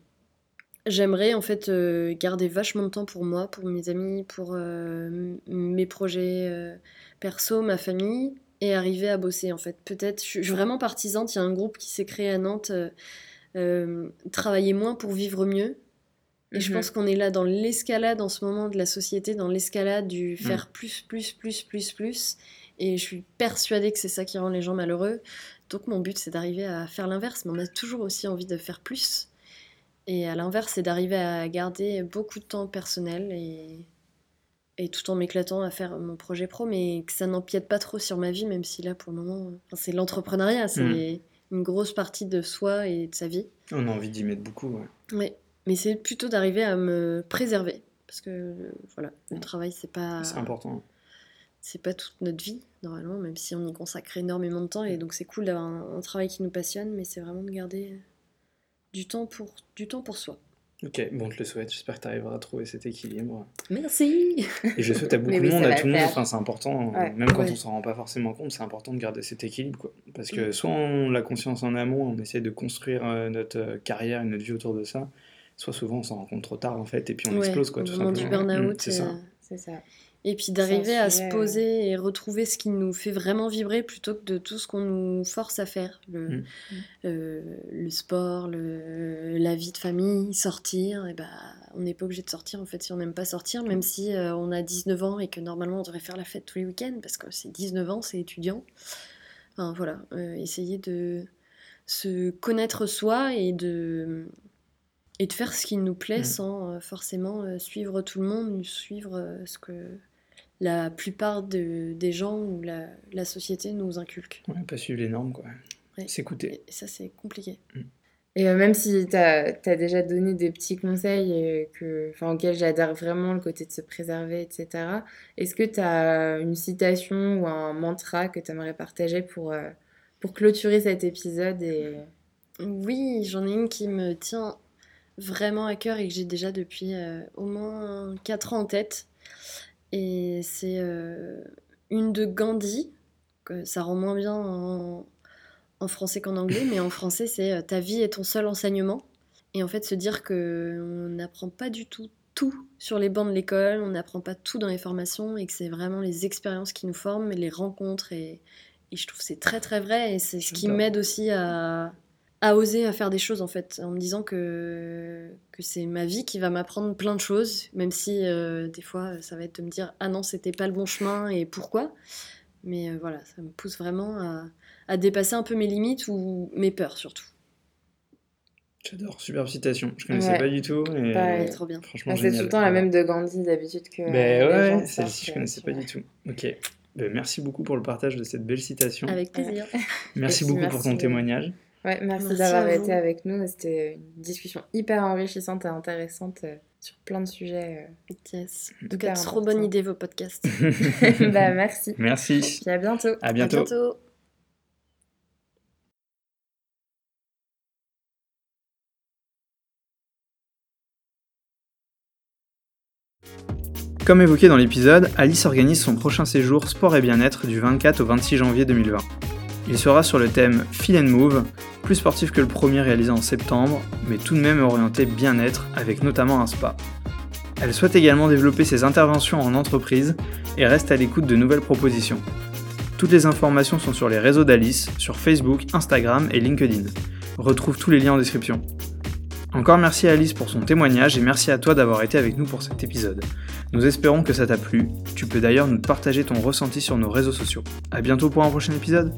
j'aimerais en fait garder vachement de temps pour moi, pour mes amis, pour mes projets perso, ma famille, et arriver à bosser en fait. Peut-être, je suis vraiment partisante, il y a un groupe qui s'est créé à Nantes, euh, euh, travailler moins pour vivre mieux. Et je Mhm. pense qu'on est là dans l'escalade en ce moment de la société, dans l'escalade du faire plus, plus, plus, plus, plus. Et je suis persuadée que c'est ça qui rend les gens malheureux. Donc mon but, c'est d'arriver à faire l'inverse. Mais on a toujours aussi envie de faire plus. Et à l'inverse, c'est d'arriver à garder beaucoup de temps personnel et, et tout en m'éclatant à faire mon projet pro, mais que ça n'empiète pas trop sur ma vie, même si là, pour le moment, enfin, c'est l'entrepreneuriat, c'est Mhm. une grosse partie de soi et de sa vie. On a envie d'y mettre beaucoup. ouais. Mais c'est plutôt d'arriver à me préserver. Parce que voilà, le travail, c'est pas, C'est important. c'est pas toute notre vie, normalement, même si on y consacre énormément de temps. Et donc, c'est cool d'avoir un, un travail qui nous passionne, mais c'est vraiment de garder du temps pour, du temps pour soi. Ok, bon, je te le souhaite. J'espère que tu arriveras à trouver cet équilibre. Merci Et je le souhaite à [LAUGHS] beaucoup oui, de monde, à tout le monde. Enfin, c'est important, Ouais. même quand Ouais. on s'en rend pas forcément compte, c'est important de garder cet équilibre, quoi. Parce que Mm. soit on l'a conscience en amont, on essaie de construire euh, notre euh, carrière et notre vie autour de ça, soit souvent on s'en rend compte trop tard en fait, et puis on Ouais, explose, quoi, tout moment du simplement. burn-out. Mm, c'est ça. euh, C'est ça. Et puis d'arriver à se euh, poser et retrouver ce qui nous fait vraiment vibrer plutôt que de tout ce qu'on nous force à faire. Le, Mm. euh, le sport, le, la vie de famille, sortir. Et bah, on n'est pas obligé de sortir en fait si on n'aime pas sortir, même si euh, on a 19 ans et que normalement on devrait faire la fête tous les week-ends parce que c'est 19 ans, c'est étudiant. Enfin voilà, euh, essayer de se connaître soi et de, et de faire ce qui nous plaît Mm. sans forcément suivre tout le monde, suivre ce que la plupart de- des gens ou la, la société nous inculque. Ouais, pas suivre les normes, quoi. Ouais. S'écouter. Et ça, c'est compliqué. Et euh, même si tu as, déjà donné des petits conseils euh, que, enfin, auxquels j'adhère vraiment, le côté de se préserver, etc., est-ce que tu as une citation ou un mantra que tu aimerais partager pour, euh, pour clôturer cet épisode et... Oui, j'en ai une qui me tient vraiment à cœur et que j'ai déjà depuis euh, au moins 4 ans en tête. Et c'est euh, une de Gandhi, que ça rend moins bien en, en français qu'en anglais, mais en [LAUGHS] français c'est euh, Ta vie est ton seul enseignement. Et en fait, se dire que on n'apprend pas du tout tout sur les bancs de l'école, on n'apprend pas tout dans les formations et que c'est vraiment les expériences qui nous forment, les rencontres et, et je trouve que c'est très très vrai et c'est ce qui m'aide aussi à, à oser à faire des choses en fait, en me disant que, que c'est ma vie qui va m'apprendre plein de choses, même si euh, des fois ça va être de me dire ah non c'était pas le bon chemin et pourquoi. Mais euh, voilà, ça me pousse vraiment à, à dépasser un peu mes limites ou mes peurs surtout. J'adore, superbe citation. Je connaissais Ouais. pas du tout. Et... Pareil. Trop bien. Franchement, Enfin, c'est tout le temps la même de Gandhi d'habitude que... Ben les gens ouais, celle-ci je euh, connaissais pas du tout. Ok. Ben, merci beaucoup pour le partage de cette belle citation. Avec plaisir. [LAUGHS] Merci beaucoup pour ton témoignage. Ouais, merci, Merci d'avoir à été avec nous. C'était une discussion hyper enrichissante et intéressante euh, sur plein de sujets. Yes. En euh, tout cas, trop bonne idée vos podcasts. [LAUGHS] bah, merci. Merci. Puis à bientôt. À À bientôt. bientôt. Comme évoqué dans l'épisode, Alice organise son prochain séjour sport et bien-être du 24 au 26 janvier 2020. Il sera sur le thème Feel and Move, plus sportif que le premier réalisé en septembre, mais tout de même orienté bien-être, avec notamment un spa. Elle souhaite également développer ses interventions en entreprise et reste à l'écoute de nouvelles propositions. Toutes les informations sont sur les réseaux d'Alice, sur Facebook, Instagram et LinkedIn. Retrouve tous les liens en description. Encore merci à Alice pour son témoignage et merci à toi d'avoir été avec nous pour cet épisode. Nous espérons que ça t'a plu. Tu peux d'ailleurs nous partager ton ressenti sur nos réseaux sociaux. A bientôt pour un prochain épisode.